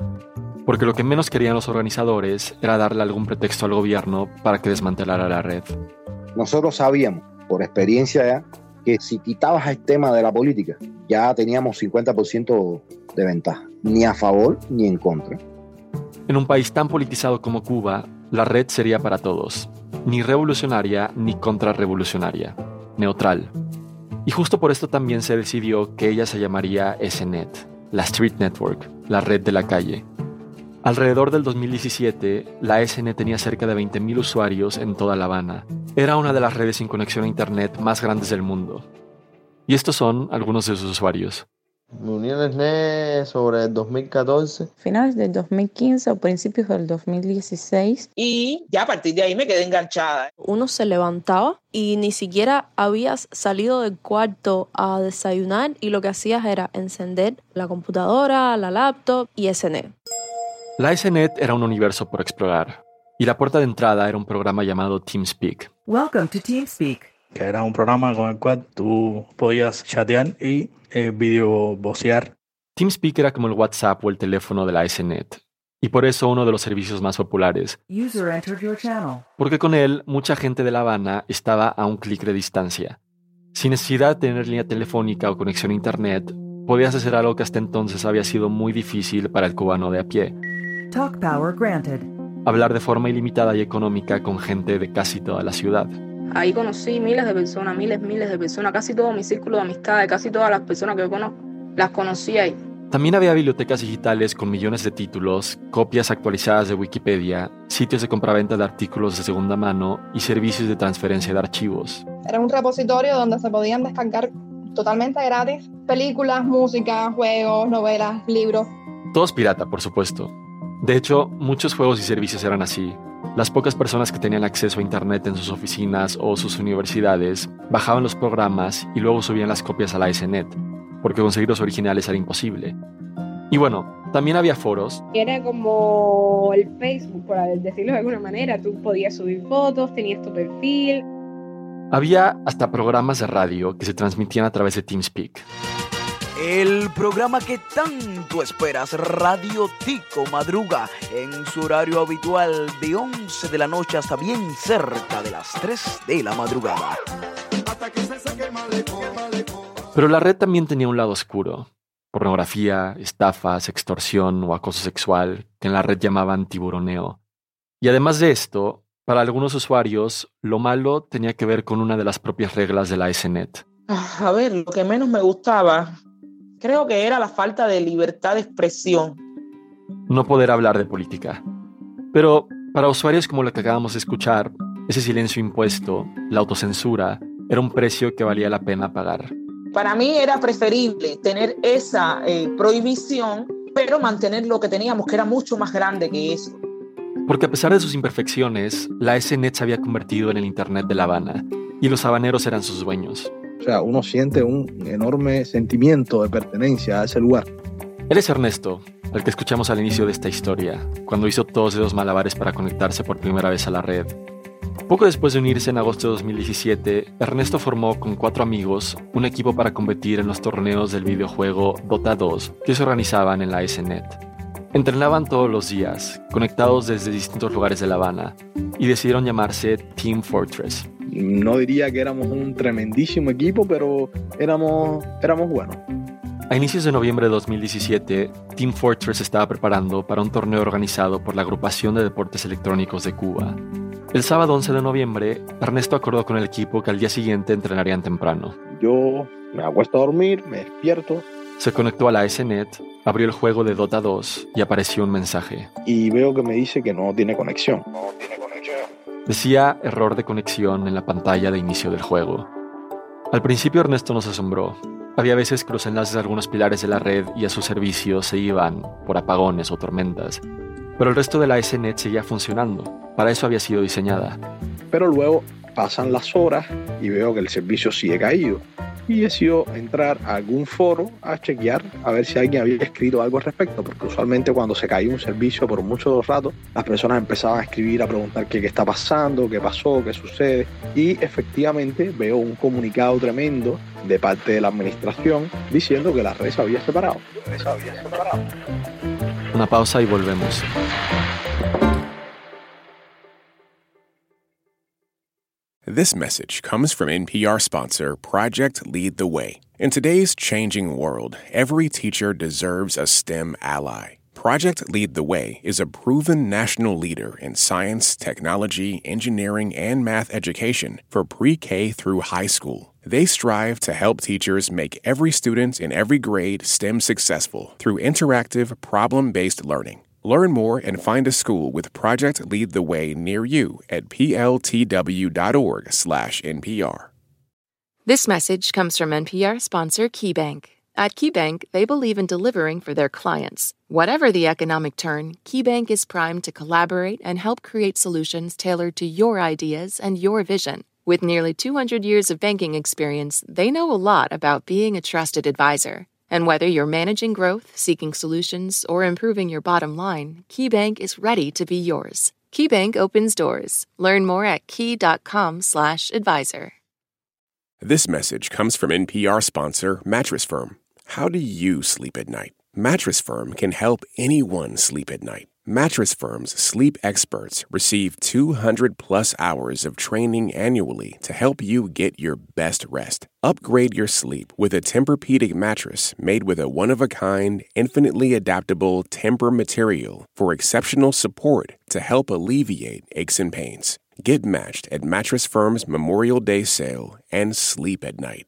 S8: Porque lo que menos querían los organizadores era darle algún pretexto al gobierno para que desmantelara la red.
S9: Nosotros sabíamos, por experiencia que si quitabas el tema de la política, ya teníamos 50% de ventaja, ni a favor ni en contra.
S8: En un país tan politizado como Cuba, la red sería para todos, ni revolucionaria ni contrarrevolucionaria, neutral. Y justo por esto también se decidió que ella se llamaría SNET, la Street Network, la red de la calle. Alrededor del 2017, la SN tenía cerca de 20.000 usuarios en toda La Habana. Era una de las redes sin conexión a Internet más grandes del mundo. Y estos son algunos de sus usuarios.
S10: Me uní al SNET sobre el 2014.
S11: Finales del 2015 o principios del 2016.
S12: Y ya a partir de ahí me quedé enganchada.
S13: Uno se levantaba y ni siquiera habías salido del cuarto a desayunar y lo que hacías era encender la computadora, la laptop y SNET.
S8: La SNET era un universo por explorar, y la puerta de entrada era un programa llamado TeamSpeak.
S14: Welcome to TeamSpeak. Que era un programa con el cual tú podías chatear y eh, video vocear.
S8: TeamSpeak era como el WhatsApp o el teléfono de la SNET, y por eso uno de los servicios más populares.
S14: User entered your channel.
S8: Porque con él mucha gente de La Habana estaba a un clic de distancia. Sin necesidad de tener línea telefónica o conexión a Internet, podías hacer algo que hasta entonces había sido muy difícil para el cubano de a pie.
S15: Talk power granted.
S8: Hablar de forma ilimitada y económica con gente de casi toda la ciudad.
S16: Ahí conocí miles de personas, miles, miles de personas, casi todo mi círculo de amistades, casi todas las personas que yo conozco, las conocí ahí.
S8: También había bibliotecas digitales con millones de títulos, copias actualizadas de Wikipedia, sitios de compraventa de artículos de segunda mano y servicios de transferencia de archivos.
S17: Era un repositorio donde se podían descargar totalmente gratis películas, música, juegos, novelas, libros.
S8: Todos pirata, por supuesto. De hecho, muchos juegos y servicios eran así. Las pocas personas que tenían acceso a Internet en sus oficinas o sus universidades bajaban los programas y luego subían las copias a la SNET, porque conseguir los originales era imposible. Y bueno, también había foros.
S18: Era como el Facebook, por decirlo de alguna manera. Tú podías subir fotos, tenías tu perfil.
S8: Había hasta programas de radio que se transmitían a través de TeamSpeak.
S19: El programa que tanto esperas, Radio Tico Madruga, en su horario habitual de 11 de la noche hasta bien cerca de las 3 de la madrugada.
S8: Pero la red también tenía un lado oscuro. Pornografía, estafas, extorsión o acoso sexual, que en la red llamaban tiburoneo. Y además de esto, para algunos usuarios, lo malo tenía que ver con una de las propias reglas de la SNET.
S12: A ver, lo que menos me gustaba creo que era la falta de libertad de expresión.
S8: No poder hablar de política. Pero para usuarios como lo que acabamos de escuchar, ese silencio impuesto, la autocensura, era un precio que valía la pena pagar.
S12: Para mí era preferible tener esa eh, prohibición, pero mantener lo que teníamos, que era mucho más grande que eso.
S8: Porque a pesar de sus imperfecciones, la SNET se había convertido en el Internet de La Habana, y los habaneros eran sus dueños.
S4: O sea, uno siente un enorme sentimiento de pertenencia a ese lugar.
S8: Él es Ernesto, el que escuchamos al inicio de esta historia, cuando hizo todos esos malabares para conectarse por primera vez a la red. Poco después de unirse en agosto de 2017, Ernesto formó con cuatro amigos un equipo para competir en los torneos del videojuego Dota 2 que se organizaban en la SNET. Entrenaban todos los días, conectados desde distintos lugares de La Habana, y decidieron llamarse Team Fortress.
S4: No diría que éramos un tremendísimo equipo, pero éramos, éramos buenos.
S8: A inicios de noviembre de 2017, Team Fortress estaba preparando para un torneo organizado por la Agrupación de Deportes Electrónicos de Cuba. El sábado 11 de noviembre, Ernesto acordó con el equipo que al día siguiente entrenarían temprano.
S4: Yo me acuesto a dormir, me despierto.
S8: Se conectó a la SNET, abrió el juego de Dota 2 y apareció un mensaje.
S4: Y veo que me dice que no tiene conexión. No tiene
S8: conexión. Decía error de conexión en la pantalla de inicio del juego. Al principio Ernesto nos asombró. Había veces que los enlaces de algunos pilares de la red y a su servicio se iban por apagones o tormentas, pero el resto de la SNET seguía funcionando. Para eso había sido diseñada.
S4: Pero luego pasan las horas y veo que el servicio sigue caído y decidió entrar a algún foro a chequear a ver si alguien había escrito algo al respecto, porque usualmente cuando se caía un servicio por mucho rato, las personas empezaban a escribir, a preguntar qué, qué está pasando, qué pasó, qué sucede, y efectivamente veo un comunicado tremendo de parte de la administración diciendo que la red había separado. Se había separado.
S8: Una pausa y volvemos.
S5: This message comes from NPR sponsor Project Lead the Way. In today's changing world, every teacher deserves a STEM ally. Project Lead the Way is a proven national leader in science, technology, engineering, and math education for pre K through high school. They strive to help teachers make every student in every grade STEM successful through interactive, problem based learning. Learn more and find a school with Project Lead the Way near you at pltw.org/npr.
S6: This message comes from NPR sponsor KeyBank. At KeyBank, they believe in delivering for their clients. Whatever the economic turn, KeyBank is primed to collaborate and help create solutions tailored to your ideas and your vision. With nearly 200 years of banking experience, they know a lot about being a trusted advisor. And whether you're managing growth, seeking solutions, or improving your bottom line, KeyBank is ready to be yours. KeyBank opens doors. Learn more at key.com/advisor.
S5: This message comes from NPR sponsor Mattress Firm. How do you sleep at night? Mattress Firm can help anyone sleep at night. Mattress Firm's sleep experts receive 200 plus hours of training annually to help you get your best rest. Upgrade your sleep with a Tempur-Pedic mattress made with a one-of-a-kind, infinitely adaptable Tempur material for exceptional support to help alleviate aches and pains. Get matched at Mattress Firm's Memorial Day sale and sleep at night.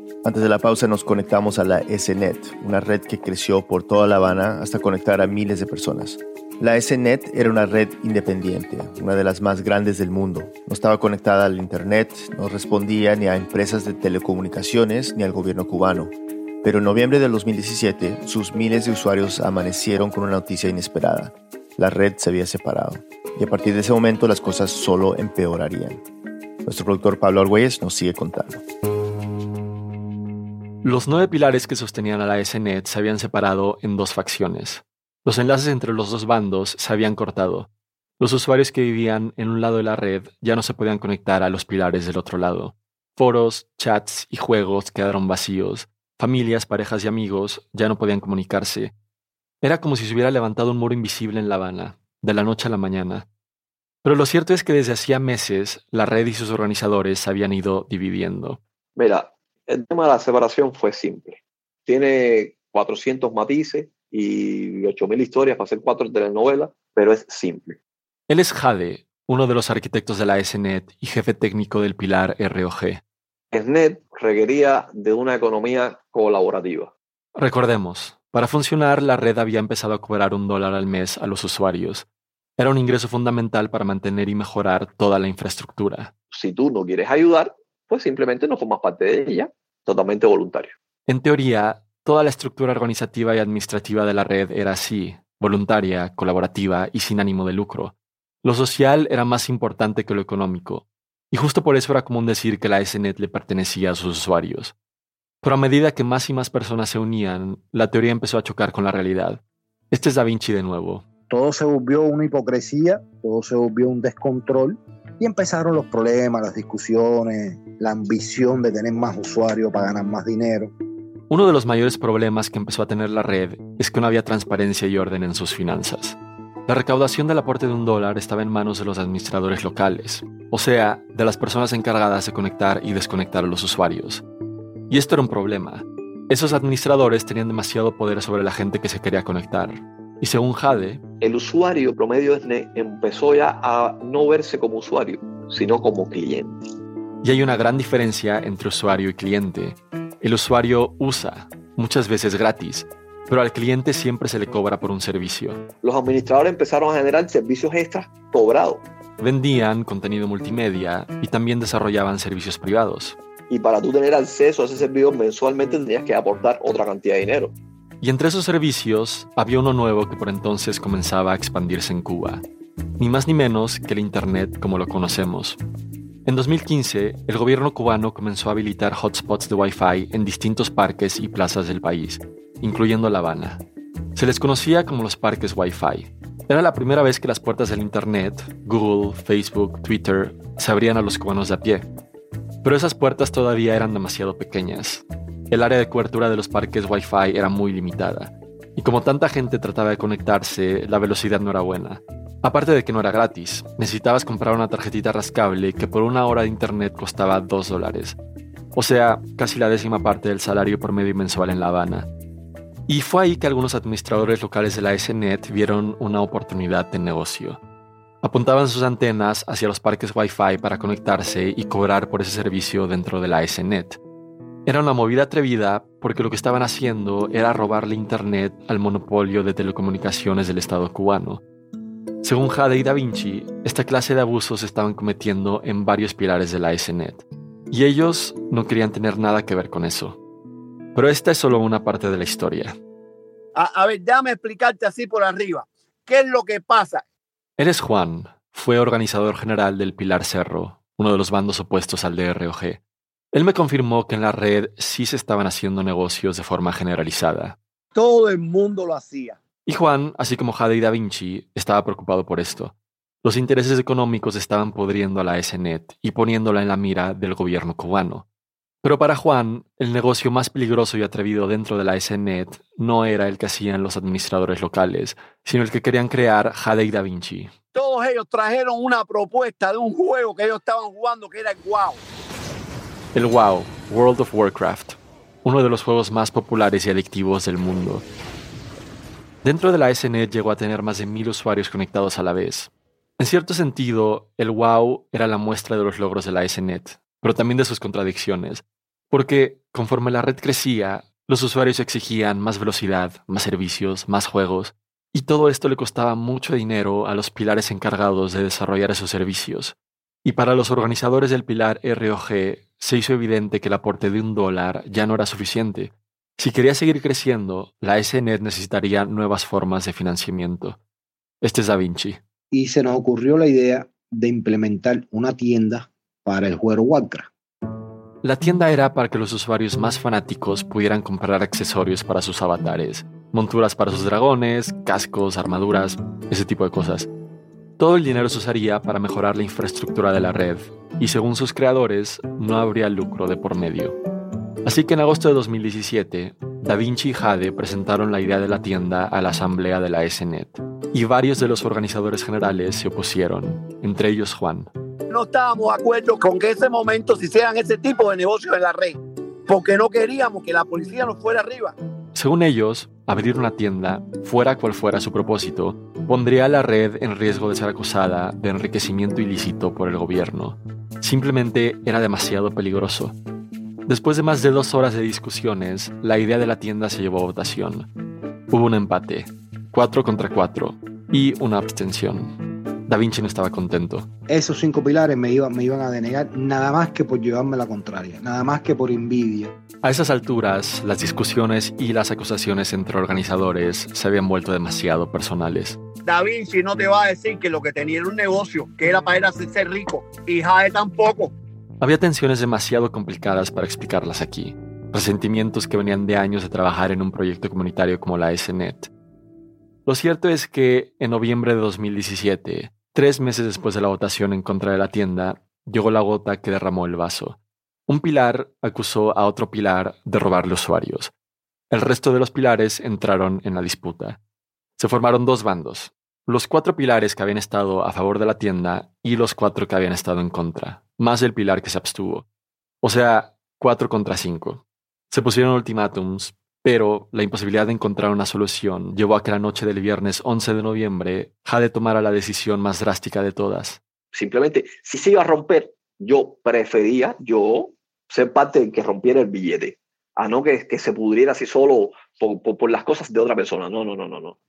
S2: Antes de la pausa nos conectamos a la SNET, una red que creció por toda La Habana hasta conectar a miles de personas. La SNET era una red independiente, una de las más grandes del mundo. No estaba conectada al Internet, no respondía ni a empresas de telecomunicaciones ni al gobierno cubano. Pero en noviembre de 2017, sus miles de usuarios amanecieron con una noticia inesperada. La red se había separado. Y a partir de ese momento las cosas solo empeorarían. Nuestro productor Pablo Argüelles nos sigue contando.
S8: Los nueve pilares que sostenían a la SNET se habían separado en dos facciones. Los enlaces entre los dos bandos se habían cortado. Los usuarios que vivían en un lado de la red ya no se podían conectar a los pilares del otro lado. Foros, chats y juegos quedaron vacíos. Familias, parejas y amigos ya no podían comunicarse. Era como si se hubiera levantado un muro invisible en La Habana, de la noche a la mañana. Pero lo cierto es que desde hacía meses la red y sus organizadores se habían ido dividiendo.
S20: Mira, el tema de la separación fue simple. Tiene 400 matices y 8.000 historias para hacer cuatro telenovelas, pero es simple.
S8: Él es Jade, uno de los arquitectos de la SNET y jefe técnico del pilar ROG.
S20: SNET requería de una economía colaborativa.
S8: Recordemos, para funcionar la red había empezado a cobrar un dólar al mes a los usuarios. Era un ingreso fundamental para mantener y mejorar toda la infraestructura.
S20: Si tú no quieres ayudar, pues simplemente no formas parte de ella, totalmente voluntario.
S8: En teoría, toda la estructura organizativa y administrativa de la red era así, voluntaria, colaborativa y sin ánimo de lucro. Lo social era más importante que lo económico, y justo por eso era común decir que la SNET le pertenecía a sus usuarios. Pero a medida que más y más personas se unían, la teoría empezó a chocar con la realidad. Este es Da Vinci de nuevo.
S9: Todo se volvió una hipocresía, todo se volvió un descontrol y empezaron los problemas, las discusiones, la ambición de tener más usuarios para ganar más dinero.
S8: Uno de los mayores problemas que empezó a tener la red es que no había transparencia y orden en sus finanzas. La recaudación del aporte de un dólar estaba en manos de los administradores locales, o sea, de las personas encargadas de conectar y desconectar a los usuarios. Y esto era un problema. Esos administradores tenían demasiado poder sobre la gente que se quería conectar. Y según Jade,
S20: el usuario promedio SNET empezó ya a no verse como usuario, sino como cliente.
S8: Y hay una gran diferencia entre usuario y cliente. El usuario usa, muchas veces gratis, pero al cliente siempre se le cobra por un servicio.
S20: Los administradores empezaron a generar servicios extras cobrados.
S8: Vendían contenido multimedia y también desarrollaban servicios privados.
S20: Y para tú tener acceso a ese servicio mensualmente tenías que aportar otra cantidad de dinero.
S8: Y entre esos servicios había uno nuevo que por entonces comenzaba a expandirse en Cuba. Ni más ni menos que el Internet como lo conocemos. En 2015, el gobierno cubano comenzó a habilitar hotspots de Wi-Fi en distintos parques y plazas del país, incluyendo La Habana. Se les conocía como los parques Wi-Fi. Era la primera vez que las puertas del Internet, Google, Facebook, Twitter, se abrían a los cubanos de a pie. Pero esas puertas todavía eran demasiado pequeñas, el área de cobertura de los parques Wi-Fi era muy limitada, y como tanta gente trataba de conectarse, la velocidad no era buena. Aparte de que no era gratis, necesitabas comprar una tarjetita rascable que por una hora de internet costaba 2 dólares, o sea, casi la décima parte del salario promedio mensual en La Habana. Y fue ahí que algunos administradores locales de la SNET vieron una oportunidad de negocio. Apuntaban sus antenas hacia los parques Wi-Fi para conectarse y cobrar por ese servicio dentro de la SNET. Era una movida atrevida porque lo que estaban haciendo era robarle Internet al monopolio de telecomunicaciones del Estado cubano. Según Jade y Da Vinci, esta clase de abusos se estaban cometiendo en varios pilares de la SNET, y ellos no querían tener nada que ver con eso. Pero esta es solo una parte de la historia.
S21: A, a ver, déjame explicarte así por arriba.
S22: ¿Qué es lo que pasa?
S8: Él es Juan, fue organizador general del Pilar Cerro, uno de los bandos opuestos al DROG. Él me confirmó que en la red sí se estaban haciendo negocios de forma generalizada.
S22: Todo el mundo lo hacía.
S8: Y Juan, así como Jade y Da Vinci, estaba preocupado por esto. Los intereses económicos estaban podriendo a la SNET y poniéndola en la mira del gobierno cubano. Pero para Juan, el negocio más peligroso y atrevido dentro de la SNET no era el que hacían los administradores locales, sino el que querían crear Jade y Da Vinci.
S22: Todos ellos trajeron una propuesta de un juego que ellos estaban jugando que era el WoW.
S8: El WoW, World of Warcraft, uno de los juegos más populares y adictivos del mundo. Dentro de la SNET llegó a tener más de mil usuarios conectados a la vez. En cierto sentido, el WoW era la muestra de los logros de la SNET, pero también de sus contradicciones, porque conforme la red crecía, los usuarios exigían más velocidad, más servicios, más juegos, y todo esto le costaba mucho dinero a los pilares encargados de desarrollar esos servicios. Y para los organizadores del pilar ROG se hizo evidente que el aporte de un dólar ya no era suficiente. Si quería seguir creciendo, la SNET necesitaría nuevas formas de financiamiento. Este es Da Vinci.
S9: Y se nos ocurrió la idea de implementar una tienda para el juego Warcraft.
S8: La tienda era para que los usuarios más fanáticos pudieran comprar accesorios para sus avatares, monturas para sus dragones, cascos, armaduras, ese tipo de cosas. Todo el dinero se usaría para mejorar la infraestructura de la red, y según sus creadores, no habría lucro de por medio. Así que en agosto de 2017, Da Vinci y Jade presentaron la idea de la tienda a la asamblea de la SNET, y varios de los organizadores generales se opusieron, entre ellos Juan.
S22: No estábamos de acuerdo con que ese momento se hicieran ese tipo de negocios en la red, porque no queríamos que la policía nos fuera arriba.
S8: Según ellos, abrir una tienda, fuera cual fuera su propósito, pondría a la red en riesgo de ser acusada de enriquecimiento ilícito por el gobierno. Simplemente era demasiado peligroso. Después de más de dos horas de discusiones, la idea de la tienda se llevó a votación. Hubo un empate, 4 contra 4, y una abstención. Da Vinci no estaba contento.
S9: Esos cinco pilares me iban, me iban a denegar nada más que por llevarme la contraria, nada más que por envidia.
S8: A esas alturas, las discusiones y las acusaciones entre organizadores se habían vuelto demasiado personales.
S22: Da Vinci no te va a decir que lo que tenía era un negocio, que era para a hacerse rico, y Jade tampoco.
S8: Había tensiones demasiado complicadas para explicarlas aquí, resentimientos que venían de años de trabajar en un proyecto comunitario como la SNET. Lo cierto es que en noviembre de 2017, Tres meses después de la votación en contra de la tienda, llegó la gota que derramó el vaso. Un pilar acusó a otro pilar de robarle usuarios. El resto de los pilares entraron en la disputa. Se formaron dos bandos, los cuatro pilares que habían estado a favor de la tienda y los cuatro que habían estado en contra, más el pilar que se abstuvo. O sea, cuatro contra cinco. Se pusieron ultimátums, pero la imposibilidad de encontrar una solución llevó a que la noche del viernes 11 de noviembre Jade tomara la decisión más drástica de todas.
S20: Simplemente, si se iba a romper, yo prefería, yo, ser parte del que rompiera el billete, a no que, que se pudriera así solo por, por, por, las cosas de otra persona. No, no, no, no, no.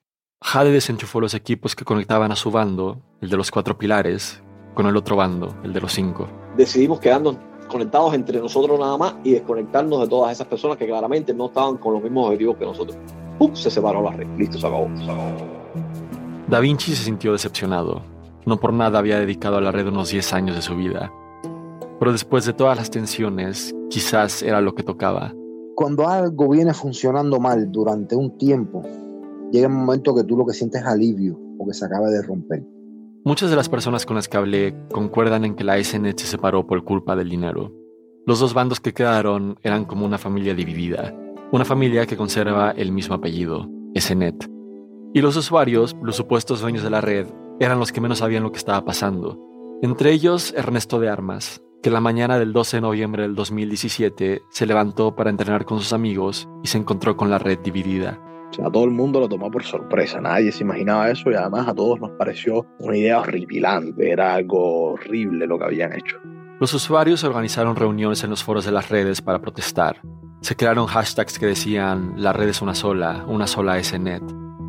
S8: Jade desenchufó los equipos que conectaban a su bando, el de los cuatro pilares, con el otro bando, el de los cinco.
S20: Decidimos quedarnos conectados entre nosotros nada más y desconectarnos de todas esas personas que claramente no estaban con los mismos objetivos que nosotros. ¡Pum! Se separó la red. Listo, se acabó, se acabó.
S8: Da Vinci se sintió decepcionado. No por nada había dedicado a la red unos 10 años de su vida. Pero después de todas las tensiones, quizás era lo que tocaba.
S9: Cuando algo viene funcionando mal durante un tiempo, llega un momento que tú lo que sientes es alivio porque se acaba de romper.
S8: Muchas de las personas con las que hablé concuerdan en que la SNET se separó por culpa del dinero. Los dos bandos que quedaron eran como una familia dividida, una familia que conserva el mismo apellido, SNET. Y los usuarios, los supuestos dueños de la red, eran los que menos sabían lo que estaba pasando. Entre ellos, Ernesto de Armas, que la mañana del 12 de noviembre del 2017 se levantó para entrenar con sus amigos y se encontró con la red dividida.
S4: O sea, todo el mundo lo tomó por sorpresa, nadie se imaginaba eso y además a todos nos pareció una idea horripilante, era algo horrible lo que habían hecho.
S8: Los usuarios organizaron reuniones en los foros de las redes para protestar. Se crearon hashtags que decían la red es una sola, una sola SNET.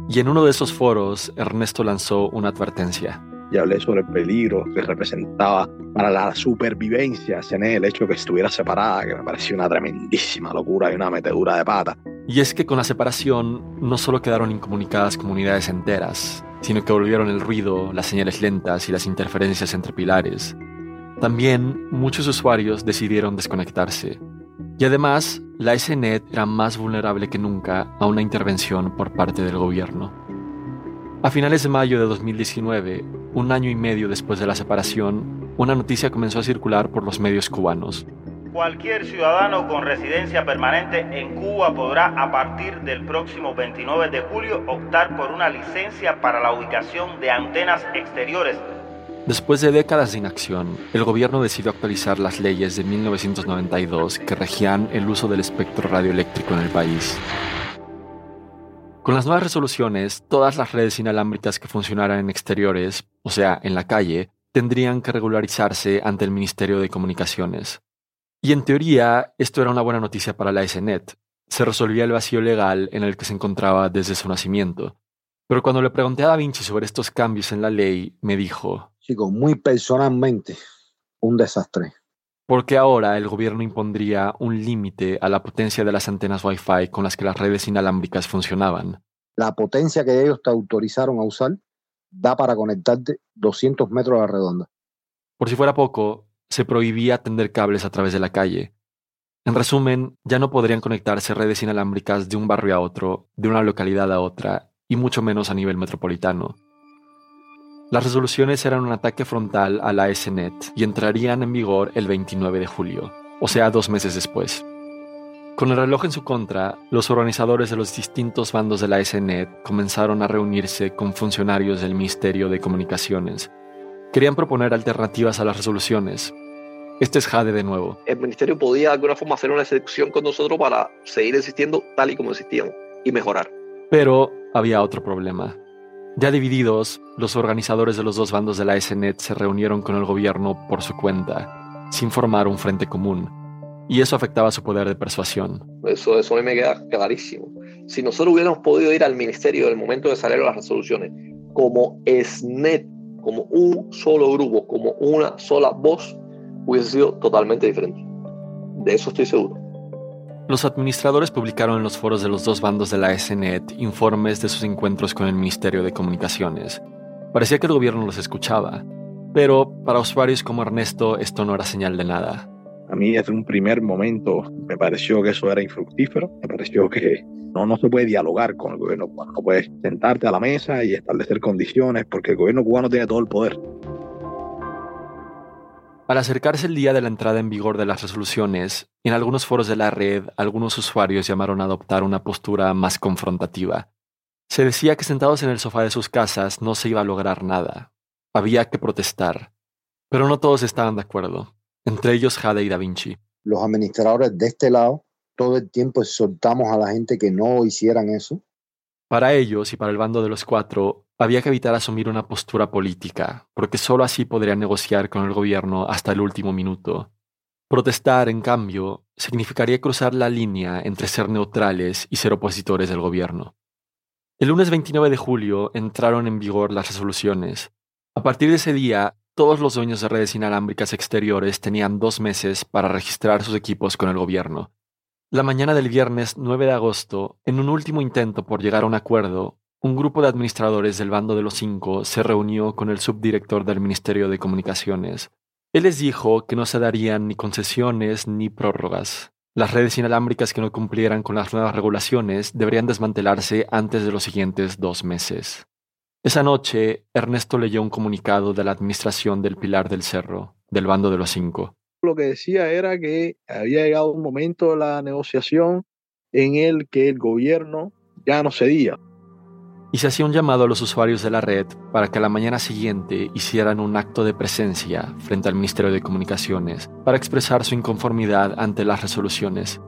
S8: Y en uno de esos foros, Ernesto lanzó una advertencia.
S4: Y hablé sobre el peligro que representaba para la supervivencia SNET el hecho de que estuviera separada, que me pareció una tremendísima locura y una metedura de pata
S8: Y es que con la separación no solo quedaron incomunicadas comunidades enteras, sino que volvieron el ruido, las señales lentas y las interferencias entre pilares. También muchos usuarios decidieron desconectarse. Y además, la SNET era más vulnerable que nunca a una intervención por parte del gobierno. A finales de mayo de 2019, un año y medio después de la separación, una noticia comenzó a circular por los medios cubanos.
S23: Cualquier ciudadano con residencia permanente en Cuba podrá a partir del próximo 29 de julio optar por una licencia para la ubicación de antenas exteriores.
S8: Después de décadas de inacción, el gobierno decidió actualizar las leyes de 1992 que regían el uso del espectro radioeléctrico en el país. Con las nuevas resoluciones, todas las redes inalámbricas que funcionaran en exteriores, o sea, en la calle, tendrían que regularizarse ante el Ministerio de Comunicaciones. Y en teoría, esto era una buena noticia para la SNET. Se resolvía el vacío legal en el que se encontraba desde su nacimiento. Pero cuando le pregunté a Da Vinci sobre estos cambios en la ley, me dijo...
S9: Chico, muy personalmente, un desastre.
S8: Porque ahora el gobierno impondría un límite a la potencia de las antenas Wi-Fi con las que las redes inalámbricas funcionaban.
S9: La potencia que ellos te autorizaron a usar da para conectarte 200 metros a la redonda.
S8: Por si fuera poco, se prohibía tender cables a través de la calle. En resumen, ya no podrían conectarse redes inalámbricas de un barrio a otro, de una localidad a otra, y mucho menos a nivel metropolitano. Las resoluciones eran un ataque frontal a la SNET y entrarían en vigor el 29 de julio, o sea, dos meses después. Con el reloj en su contra, los organizadores de los distintos bandos de la SNET comenzaron a reunirse con funcionarios del Ministerio de Comunicaciones. Querían proponer alternativas a las resoluciones, este es Jade de nuevo.
S20: El ministerio podía de alguna forma hacer una excepción con nosotros para seguir existiendo tal y como existíamos y mejorar.
S8: Pero había otro problema. Ya divididos, los organizadores de los dos bandos de la SNET se reunieron con el gobierno por su cuenta, sin formar un frente común. Y eso afectaba su poder de persuasión.
S20: Eso, eso a mí me queda clarísimo. Si nosotros hubiéramos podido ir al ministerio en el momento de salir las resoluciones como SNET, como un solo grupo, como una sola voz, hubiese sido totalmente diferente. De eso estoy seguro.
S8: Los administradores publicaron en los foros de los dos bandos de la SNET informes de sus encuentros con el Ministerio de Comunicaciones. Parecía que el gobierno los escuchaba, pero para usuarios como Ernesto esto no era señal de nada.
S4: A mí desde un primer momento me pareció que eso era infructífero, me pareció que no, no se puede dialogar con el gobierno cubano, no puedes sentarte a la mesa y establecer condiciones porque el gobierno cubano tiene todo el poder.
S8: Al acercarse el día de la entrada en vigor de las resoluciones, en algunos foros de la red, algunos usuarios llamaron a adoptar una postura más confrontativa. Se decía que sentados en el sofá de sus casas no se iba a lograr nada. Había que protestar. Pero no todos estaban de acuerdo, entre ellos Jade y Da Vinci.
S9: Los administradores de este lado todo el tiempo exhortamos a la gente que no hicieran eso.
S8: Para ellos y para el bando de los cuatro, había que evitar asumir una postura política, porque sólo así podrían negociar con el gobierno hasta el último minuto. Protestar, en cambio, significaría cruzar la línea entre ser neutrales y ser opositores del gobierno. El lunes 29 de julio entraron en vigor las resoluciones. A partir de ese día, todos los dueños de redes inalámbricas exteriores tenían dos meses para registrar sus equipos con el gobierno. La mañana del viernes 9 de agosto, en un último intento por llegar a un acuerdo, un grupo de administradores del bando de los cinco se reunió con el subdirector del Ministerio de Comunicaciones. Él les dijo que no se darían ni concesiones ni prórrogas. Las redes inalámbricas que no cumplieran con las nuevas regulaciones deberían desmantelarse antes de los siguientes dos meses. Esa noche, Ernesto leyó un comunicado de la administración del Pilar del Cerro, del bando de los cinco.
S4: Lo que decía era que había llegado un momento de la negociación en el que el gobierno ya no cedía
S8: y se hacía un llamado a los usuarios de la red para que a la mañana siguiente hicieran un acto de presencia frente al Ministerio de Comunicaciones para expresar su inconformidad ante las resoluciones.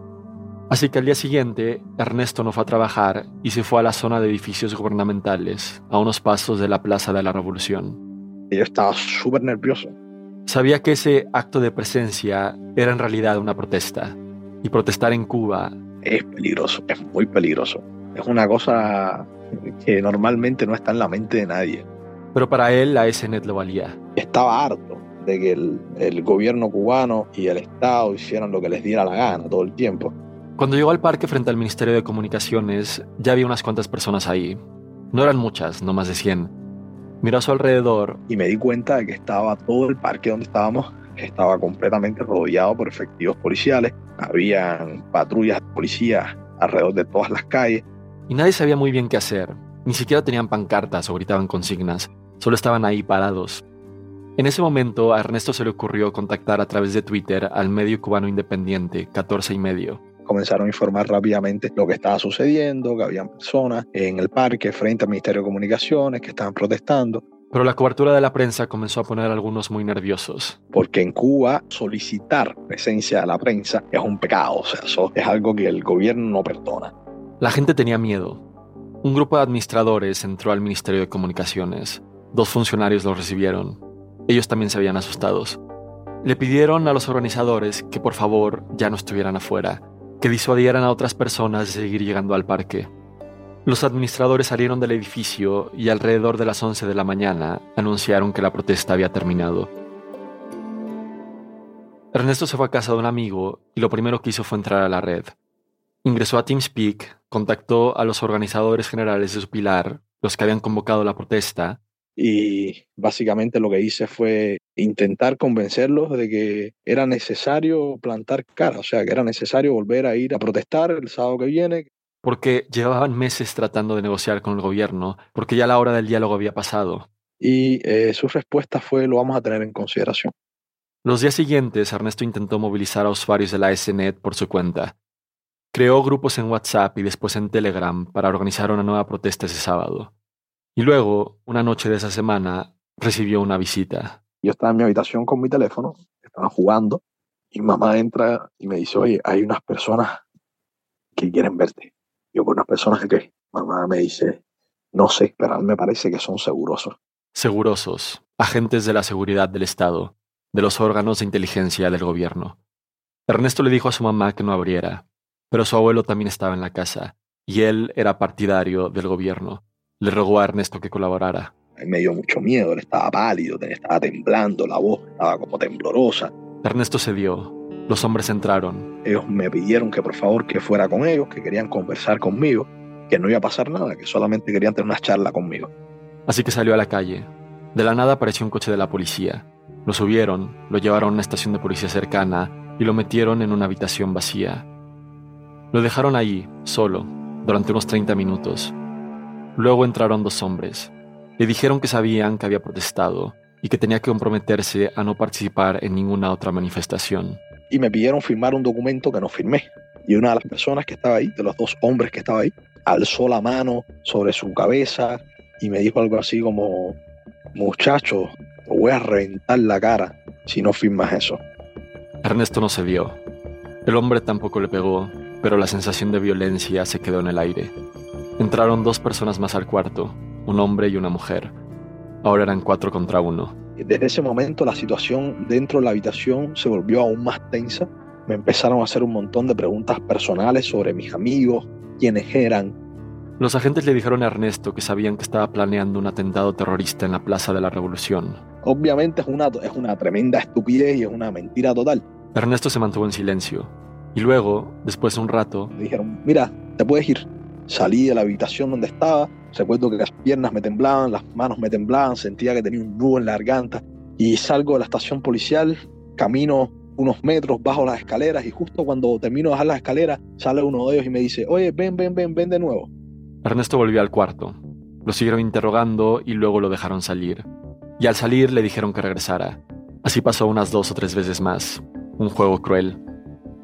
S8: Así que al día siguiente, Ernesto no fue a trabajar y se fue a la zona de edificios gubernamentales, a unos pasos de la Plaza de la Revolución.
S4: Yo estaba súper nervioso.
S8: Sabía que ese acto de presencia era en realidad una protesta, y protestar en Cuba...
S4: Es peligroso, es muy peligroso. Es una cosa que normalmente no está en la mente de nadie.
S8: Pero para él la SNET lo valía.
S4: Estaba harto de que el, el, gobierno cubano y el Estado hicieran lo que les diera la gana todo el tiempo.
S8: Cuando llegó al parque frente al Ministerio de Comunicaciones, ya había unas cuantas personas ahí. No eran muchas, no más de 100. Miró a su alrededor
S4: y me di cuenta de que estaba todo el parque donde estábamos, estaba completamente rodeado por efectivos policiales. Habían patrullas de policía alrededor de todas las calles.
S8: Y nadie sabía muy bien qué hacer. Ni siquiera tenían pancartas o gritaban consignas. Solo estaban ahí parados. En ese momento a Ernesto se le ocurrió contactar a través de Twitter al medio cubano independiente 14 y medio.
S4: Comenzaron a informar rápidamente lo que estaba sucediendo, que habían personas en el parque frente al Ministerio de Comunicaciones que estaban protestando.
S8: Pero la cobertura de la prensa comenzó a poner a algunos muy nerviosos.
S4: Porque en Cuba solicitar presencia de la prensa es un pecado, o sea, eso es algo que el gobierno no perdona.
S8: La gente tenía miedo. Un grupo de administradores entró al Ministerio de Comunicaciones. Dos funcionarios los recibieron. Ellos también se habían asustados. Le pidieron a los organizadores que por favor ya no estuvieran afuera, que disuadieran a otras personas de seguir llegando al parque. Los administradores salieron del edificio y alrededor de las 11 de la mañana anunciaron que la protesta había terminado. Ernesto se fue a casa de un amigo y lo primero que hizo fue entrar a la red. Ingresó a TeamSpeak, contactó a los organizadores generales de su pilar, los que habían convocado la protesta,
S4: y básicamente lo que hice fue intentar convencerlos de que era necesario plantar cara, o sea, que era necesario volver a ir a protestar el sábado que viene.
S8: Porque llevaban meses tratando de negociar con el gobierno, porque ya la hora del diálogo había pasado.
S4: Y eh, su respuesta fue lo vamos a tener en consideración.
S8: Los días siguientes, Ernesto intentó movilizar a usuarios de la SNET por su cuenta. Creó grupos en WhatsApp y después en Telegram para organizar una nueva protesta ese sábado. Y luego, una noche de esa semana, recibió una visita.
S4: Yo estaba en mi habitación con mi teléfono, estaba jugando, y mamá entra y me dice, oye, hay unas personas que quieren verte. Yo, con unas personas que Mamá me dice, no sé, pero me parece que son segurosos.
S8: Segurosos, agentes de la seguridad del Estado, de los órganos de inteligencia del gobierno. Ernesto le dijo a su mamá que no abriera, pero su abuelo también estaba en la casa, y él era partidario del gobierno. Le rogó a Ernesto que colaborara.
S4: Me dio mucho miedo, él estaba pálido, estaba temblando, la voz estaba como temblorosa.
S8: Ernesto cedió. Los hombres entraron.
S4: Ellos me pidieron que por favor que fuera con ellos, que querían conversar conmigo, que no iba a pasar nada, que solamente querían tener una charla conmigo.
S8: Así que salió a la calle. De la nada apareció un coche de la policía. Lo subieron, lo llevaron a una estación de policía cercana y lo metieron en una habitación vacía. Lo dejaron ahí, solo, durante unos 30 minutos. Luego entraron dos hombres. Le dijeron que sabían que había protestado y que tenía que comprometerse a no participar en ninguna otra manifestación.
S4: Y me pidieron firmar un documento que no firmé. Y una de las personas que estaba ahí, de los dos hombres que estaba ahí, alzó la mano sobre su cabeza y me dijo algo así como, muchacho, te voy a reventar la cara si no firmas eso.
S8: Ernesto no cedió. El hombre tampoco le pegó, pero la sensación de violencia se quedó en el aire. Entraron dos personas más al cuarto, un hombre y una mujer. Ahora eran cuatro contra uno.
S4: Desde ese momento la situación dentro de la habitación se volvió aún más tensa. Me empezaron a hacer un montón de preguntas personales sobre mis amigos, quiénes eran.
S8: Los agentes le dijeron a Ernesto que sabían que estaba planeando un atentado terrorista en la Plaza de la Revolución.
S4: Obviamente es una, es una tremenda estupidez y es una mentira total.
S8: Ernesto se mantuvo en silencio. Y luego, después de un rato,
S4: me dijeron, mira, te puedes ir. Salí de la habitación donde estaba, recuerdo que las piernas me temblaban, las manos me temblaban, sentía que tenía un nudo en la garganta y salgo de la estación policial, camino unos metros bajo las escaleras y justo cuando termino de bajar las escaleras sale uno de ellos y me dice, oye, ven, ven, ven, ven de nuevo.
S8: Ernesto volvió al cuarto. Lo siguieron interrogando y luego lo dejaron salir. Y al salir le dijeron que regresara. Así pasó unas dos o tres veces más. Un juego cruel.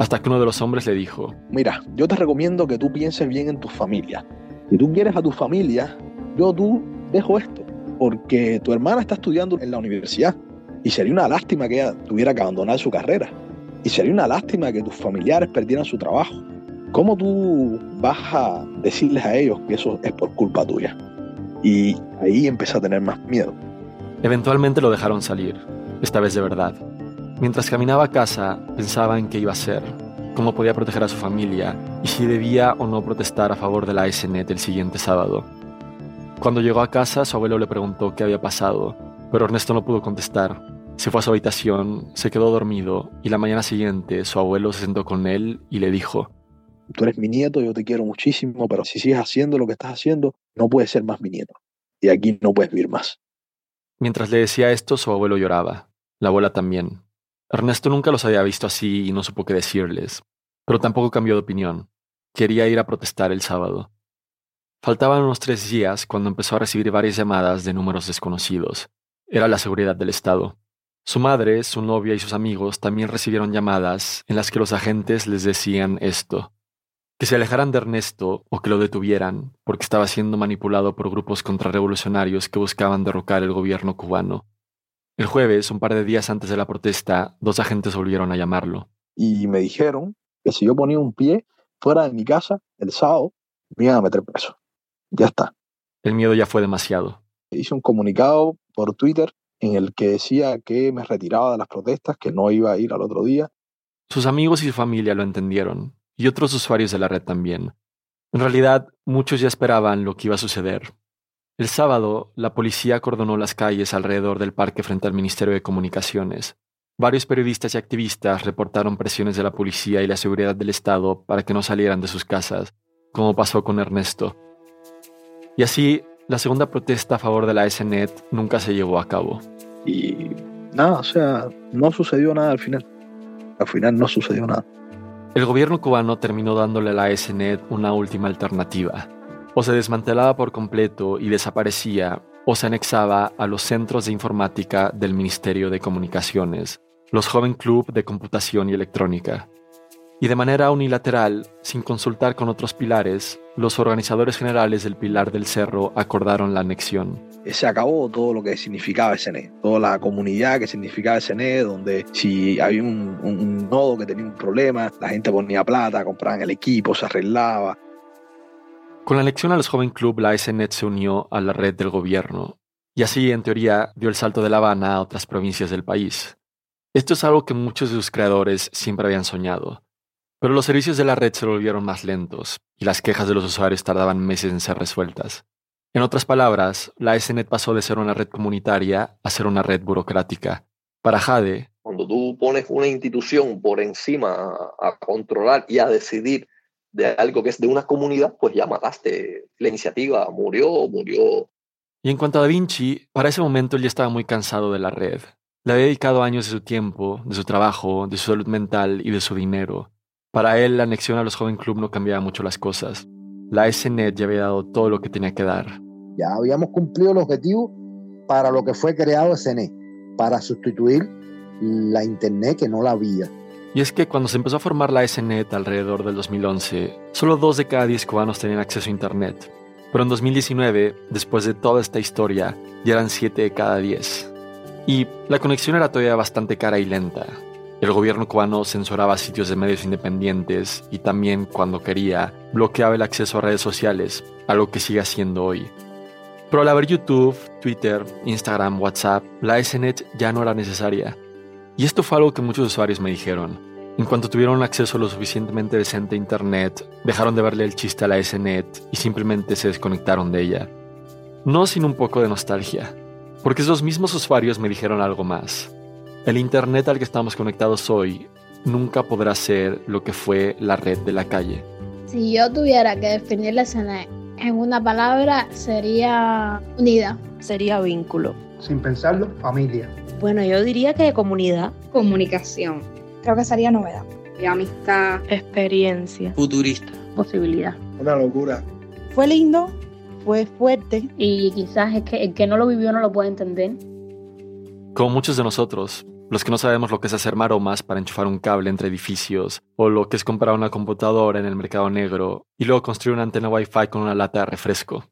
S8: Hasta que uno de los hombres le dijo,
S4: Mira, yo te recomiendo que tú pienses bien en tu familia. Si tú quieres a tu familia, yo tú dejo esto, porque tu hermana está estudiando en la universidad y sería una lástima que ella tuviera que abandonar su carrera. Y sería una lástima que tus familiares perdieran su trabajo. ¿Cómo tú vas a decirles a ellos que eso es por culpa tuya? Y ahí empecé a tener más miedo.
S8: Eventualmente lo dejaron salir, esta vez de verdad. Mientras caminaba a casa, pensaba en qué iba a hacer, cómo podía proteger a su familia y si debía o no protestar a favor de la SNET el siguiente sábado. Cuando llegó a casa, su abuelo le preguntó qué había pasado, pero Ernesto no pudo contestar. Se fue a su habitación, se quedó dormido y la mañana siguiente su abuelo se sentó con él y le dijo,
S4: tú eres mi nieto, yo te quiero muchísimo, pero si sigues haciendo lo que estás haciendo, no puedes ser más mi nieto. Y aquí no puedes vivir más.
S8: Mientras le decía esto, su abuelo lloraba. La abuela también. Ernesto nunca los había visto así y no supo qué decirles, pero tampoco cambió de opinión. Quería ir a protestar el sábado. Faltaban unos tres días cuando empezó a recibir varias llamadas de números desconocidos. Era la seguridad del Estado. Su madre, su novia y sus amigos también recibieron llamadas en las que los agentes les decían esto, que se alejaran de Ernesto o que lo detuvieran porque estaba siendo manipulado por grupos contrarrevolucionarios que buscaban derrocar el gobierno cubano. El jueves, un par de días antes de la protesta, dos agentes volvieron a llamarlo.
S4: Y me dijeron que si yo ponía un pie fuera de mi casa el sábado, me iban a meter preso. Ya está.
S8: El miedo ya fue demasiado.
S4: Hice un comunicado por Twitter en el que decía que me retiraba de las protestas, que no iba a ir al otro día.
S8: Sus amigos y su familia lo entendieron, y otros usuarios de la red también. En realidad, muchos ya esperaban lo que iba a suceder. El sábado, la policía acordonó las calles alrededor del parque frente al Ministerio de Comunicaciones. Varios periodistas y activistas reportaron presiones de la policía y la seguridad del Estado para que no salieran de sus casas, como pasó con Ernesto. Y así, la segunda protesta a favor de la SNET nunca se llevó a cabo.
S4: Y nada, o sea, no sucedió nada al final. Al final no sucedió nada.
S8: El gobierno cubano terminó dándole a la SNET una última alternativa. O se desmantelaba por completo y desaparecía, o se anexaba a los centros de informática del Ministerio de Comunicaciones, los Joven Club de Computación y Electrónica. Y de manera unilateral, sin consultar con otros pilares, los organizadores generales del Pilar del Cerro acordaron la anexión.
S4: Se acabó todo lo que significaba SNE, toda la comunidad que significaba SNE, donde si había un, un nodo que tenía un problema, la gente ponía plata, compraban el equipo, se arreglaba.
S8: Con la elección a los Joven Club, la SNET se unió a la red del gobierno, y así, en teoría, dio el salto de La Habana a otras provincias del país. Esto es algo que muchos de sus creadores siempre habían soñado. Pero los servicios de la red se volvieron más lentos y las quejas de los usuarios tardaban meses en ser resueltas. En otras palabras, la SNET pasó de ser una red comunitaria a ser una red burocrática. Para Jade,
S20: cuando tú pones una institución por encima a, a controlar y a decidir de algo que es de una comunidad, pues ya mataste. La iniciativa murió, murió.
S8: Y en cuanto a Da Vinci, para ese momento él ya estaba muy cansado de la red. Le había dedicado años de su tiempo, de su trabajo, de su salud mental y de su dinero. Para él, la anexión a los Joven Club no cambiaba mucho las cosas. La SNET ya había dado todo lo que tenía que dar.
S9: Ya habíamos cumplido el objetivo para lo que fue creado SNET, para sustituir la Internet que no la había.
S8: Y es que cuando se empezó a formar la SNET alrededor del 2011, solo dos de cada diez cubanos tenían acceso a Internet. Pero en 2019, después de toda esta historia, ya eran siete de cada diez. Y la conexión era todavía bastante cara y lenta. El gobierno cubano censuraba sitios de medios independientes y también, cuando quería, bloqueaba el acceso a redes sociales, algo que sigue haciendo hoy. Pero al haber YouTube, Twitter, Instagram, WhatsApp, la SNET ya no era necesaria. Y esto fue algo que muchos usuarios me dijeron. En cuanto tuvieron acceso lo suficientemente decente a Internet, dejaron de verle el chiste a la SNET y simplemente se desconectaron de ella. No sin un poco de nostalgia, porque esos mismos usuarios me dijeron algo más. El Internet al que estamos conectados hoy nunca podrá ser lo que fue la red de la calle.
S24: Si yo tuviera que definir la escena en una palabra, sería unida.
S13: Sería vínculo.
S25: Sin pensarlo, familia.
S13: Bueno, yo diría que comunidad.
S18: Comunicación.
S17: Creo que sería novedad.
S18: Y amistad.
S13: Experiencia.
S26: Futurista.
S24: Posibilidad.
S25: Una locura.
S21: Fue lindo, fue fuerte.
S24: Y quizás es que el que no lo vivió no lo puede entender.
S8: Como muchos de nosotros, los que no sabemos lo que es hacer maromas para enchufar un cable entre edificios, o lo que es comprar una computadora en el mercado negro y luego construir una antena Wi-Fi con una lata de refresco.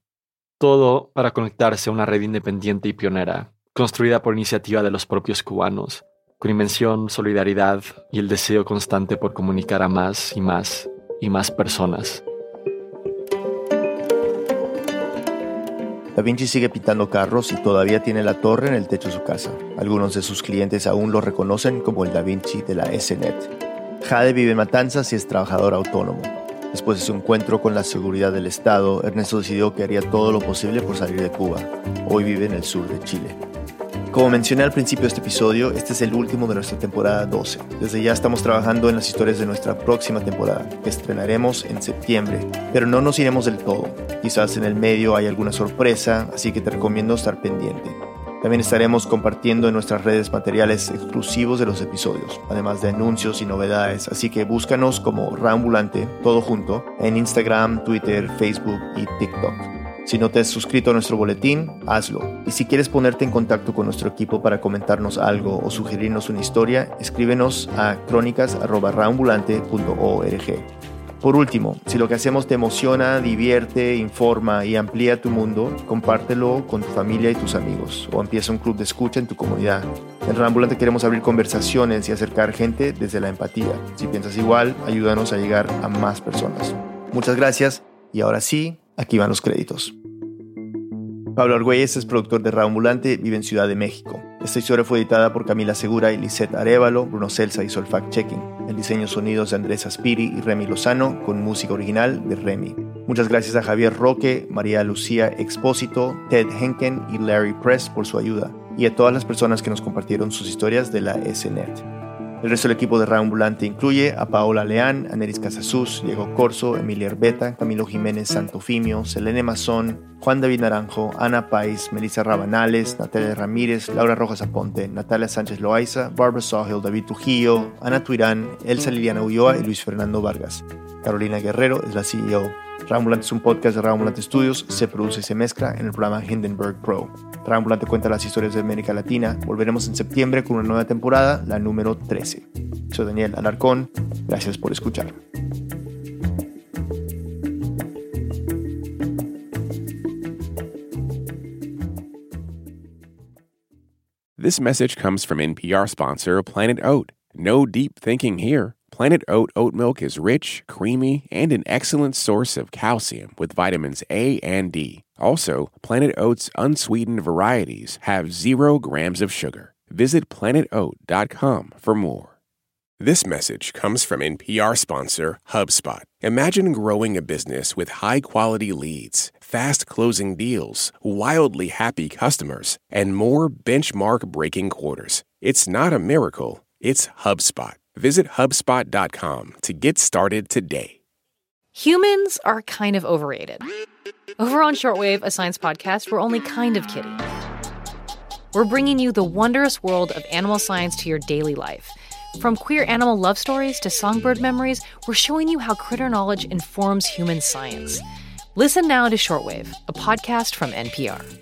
S8: Todo para conectarse a una red independiente y pionera, construida por iniciativa de los propios cubanos, con invención, solidaridad y el deseo constante por comunicar a más y más y más personas.
S2: Da Vinci sigue pintando carros y todavía tiene la torre en el techo de su casa. Algunos de sus clientes aún lo reconocen como el Da Vinci de la SNET. Jade vive en Matanzas y es trabajador autónomo. Después de su encuentro con la seguridad del Estado, Ernesto decidió que haría todo lo posible por salir de Cuba. Hoy vive en el sur de Chile. Como mencioné al principio de este episodio, este es el último de nuestra temporada 12. Desde ya estamos trabajando en las historias de nuestra próxima temporada, que estrenaremos en septiembre, pero no nos iremos del todo. Quizás en el medio hay alguna sorpresa, así que te recomiendo estar pendiente. También estaremos compartiendo en nuestras redes materiales exclusivos de los episodios, además de anuncios y novedades, así que búscanos como Rambulante, todo junto, en Instagram, Twitter, Facebook y TikTok. Si no te has suscrito a nuestro boletín, hazlo. Y si quieres ponerte en contacto con nuestro equipo para comentarnos algo o sugerirnos una historia, escríbenos a crónicas.rambulante.org. Por último, si lo que hacemos te emociona, divierte, informa y amplía tu mundo, compártelo con tu familia y tus amigos o empieza un club de escucha en tu comunidad. En Rambulante queremos abrir conversaciones y acercar gente desde la empatía. Si piensas igual, ayúdanos a llegar a más personas. Muchas gracias y ahora sí, aquí van los créditos. Pablo Argüelles es productor de Ambulante, vive en Ciudad de México. Esta historia fue editada por Camila Segura y Lisette Arevalo, Bruno Celsa hizo el fact-checking. El diseño sonidos de Andrés Aspiri y Remy Lozano, con música original de Remy. Muchas gracias a Javier Roque, María Lucía Expósito, Ted Henken y Larry Press por su ayuda, y a todas las personas que nos compartieron sus historias de la SNET. El resto del equipo de Ambulante incluye a Paola Leán, Aneris Casasus, Diego Corso, Emilia Herbeta, Camilo Jiménez Santofimio, Selene Mazón, Juan David Naranjo, Ana Pais, Melissa Rabanales, Natalia Ramírez, Laura Rojas Aponte, Natalia Sánchez Loaiza, Barbara Sawhill, David Trujillo, Ana Tuirán, Elsa Liliana Ulloa y Luis Fernando Vargas. Carolina Guerrero es la CEO. Rambulante es un podcast de Rambulante Studios, se produce y se mezcla en el programa Hindenburg Pro. Rambulante cuenta las historias de América Latina. Volveremos en septiembre con una nueva temporada, la número 13. Soy Daniel Alarcón, gracias por escuchar.
S5: This message comes from NPR sponsor Planet Oat. No deep thinking here. Planet Oat oat milk is rich, creamy, and an excellent source of calcium with vitamins A and D. Also, Planet Oat's unsweetened varieties have zero grams of sugar. Visit planetoat.com for more. This message comes from NPR sponsor HubSpot. Imagine growing a business with high quality leads, fast closing deals, wildly happy customers, and more benchmark breaking quarters. It's not a miracle, it's HubSpot. Visit HubSpot.com to get started today.
S26: Humans are kind of overrated. Over on Shortwave, a science podcast, we're only kind of kidding. We're bringing you the wondrous world of animal science to your daily life. From queer animal love stories to songbird memories, we're showing you how critter knowledge informs human science. Listen now to Shortwave, a podcast from NPR.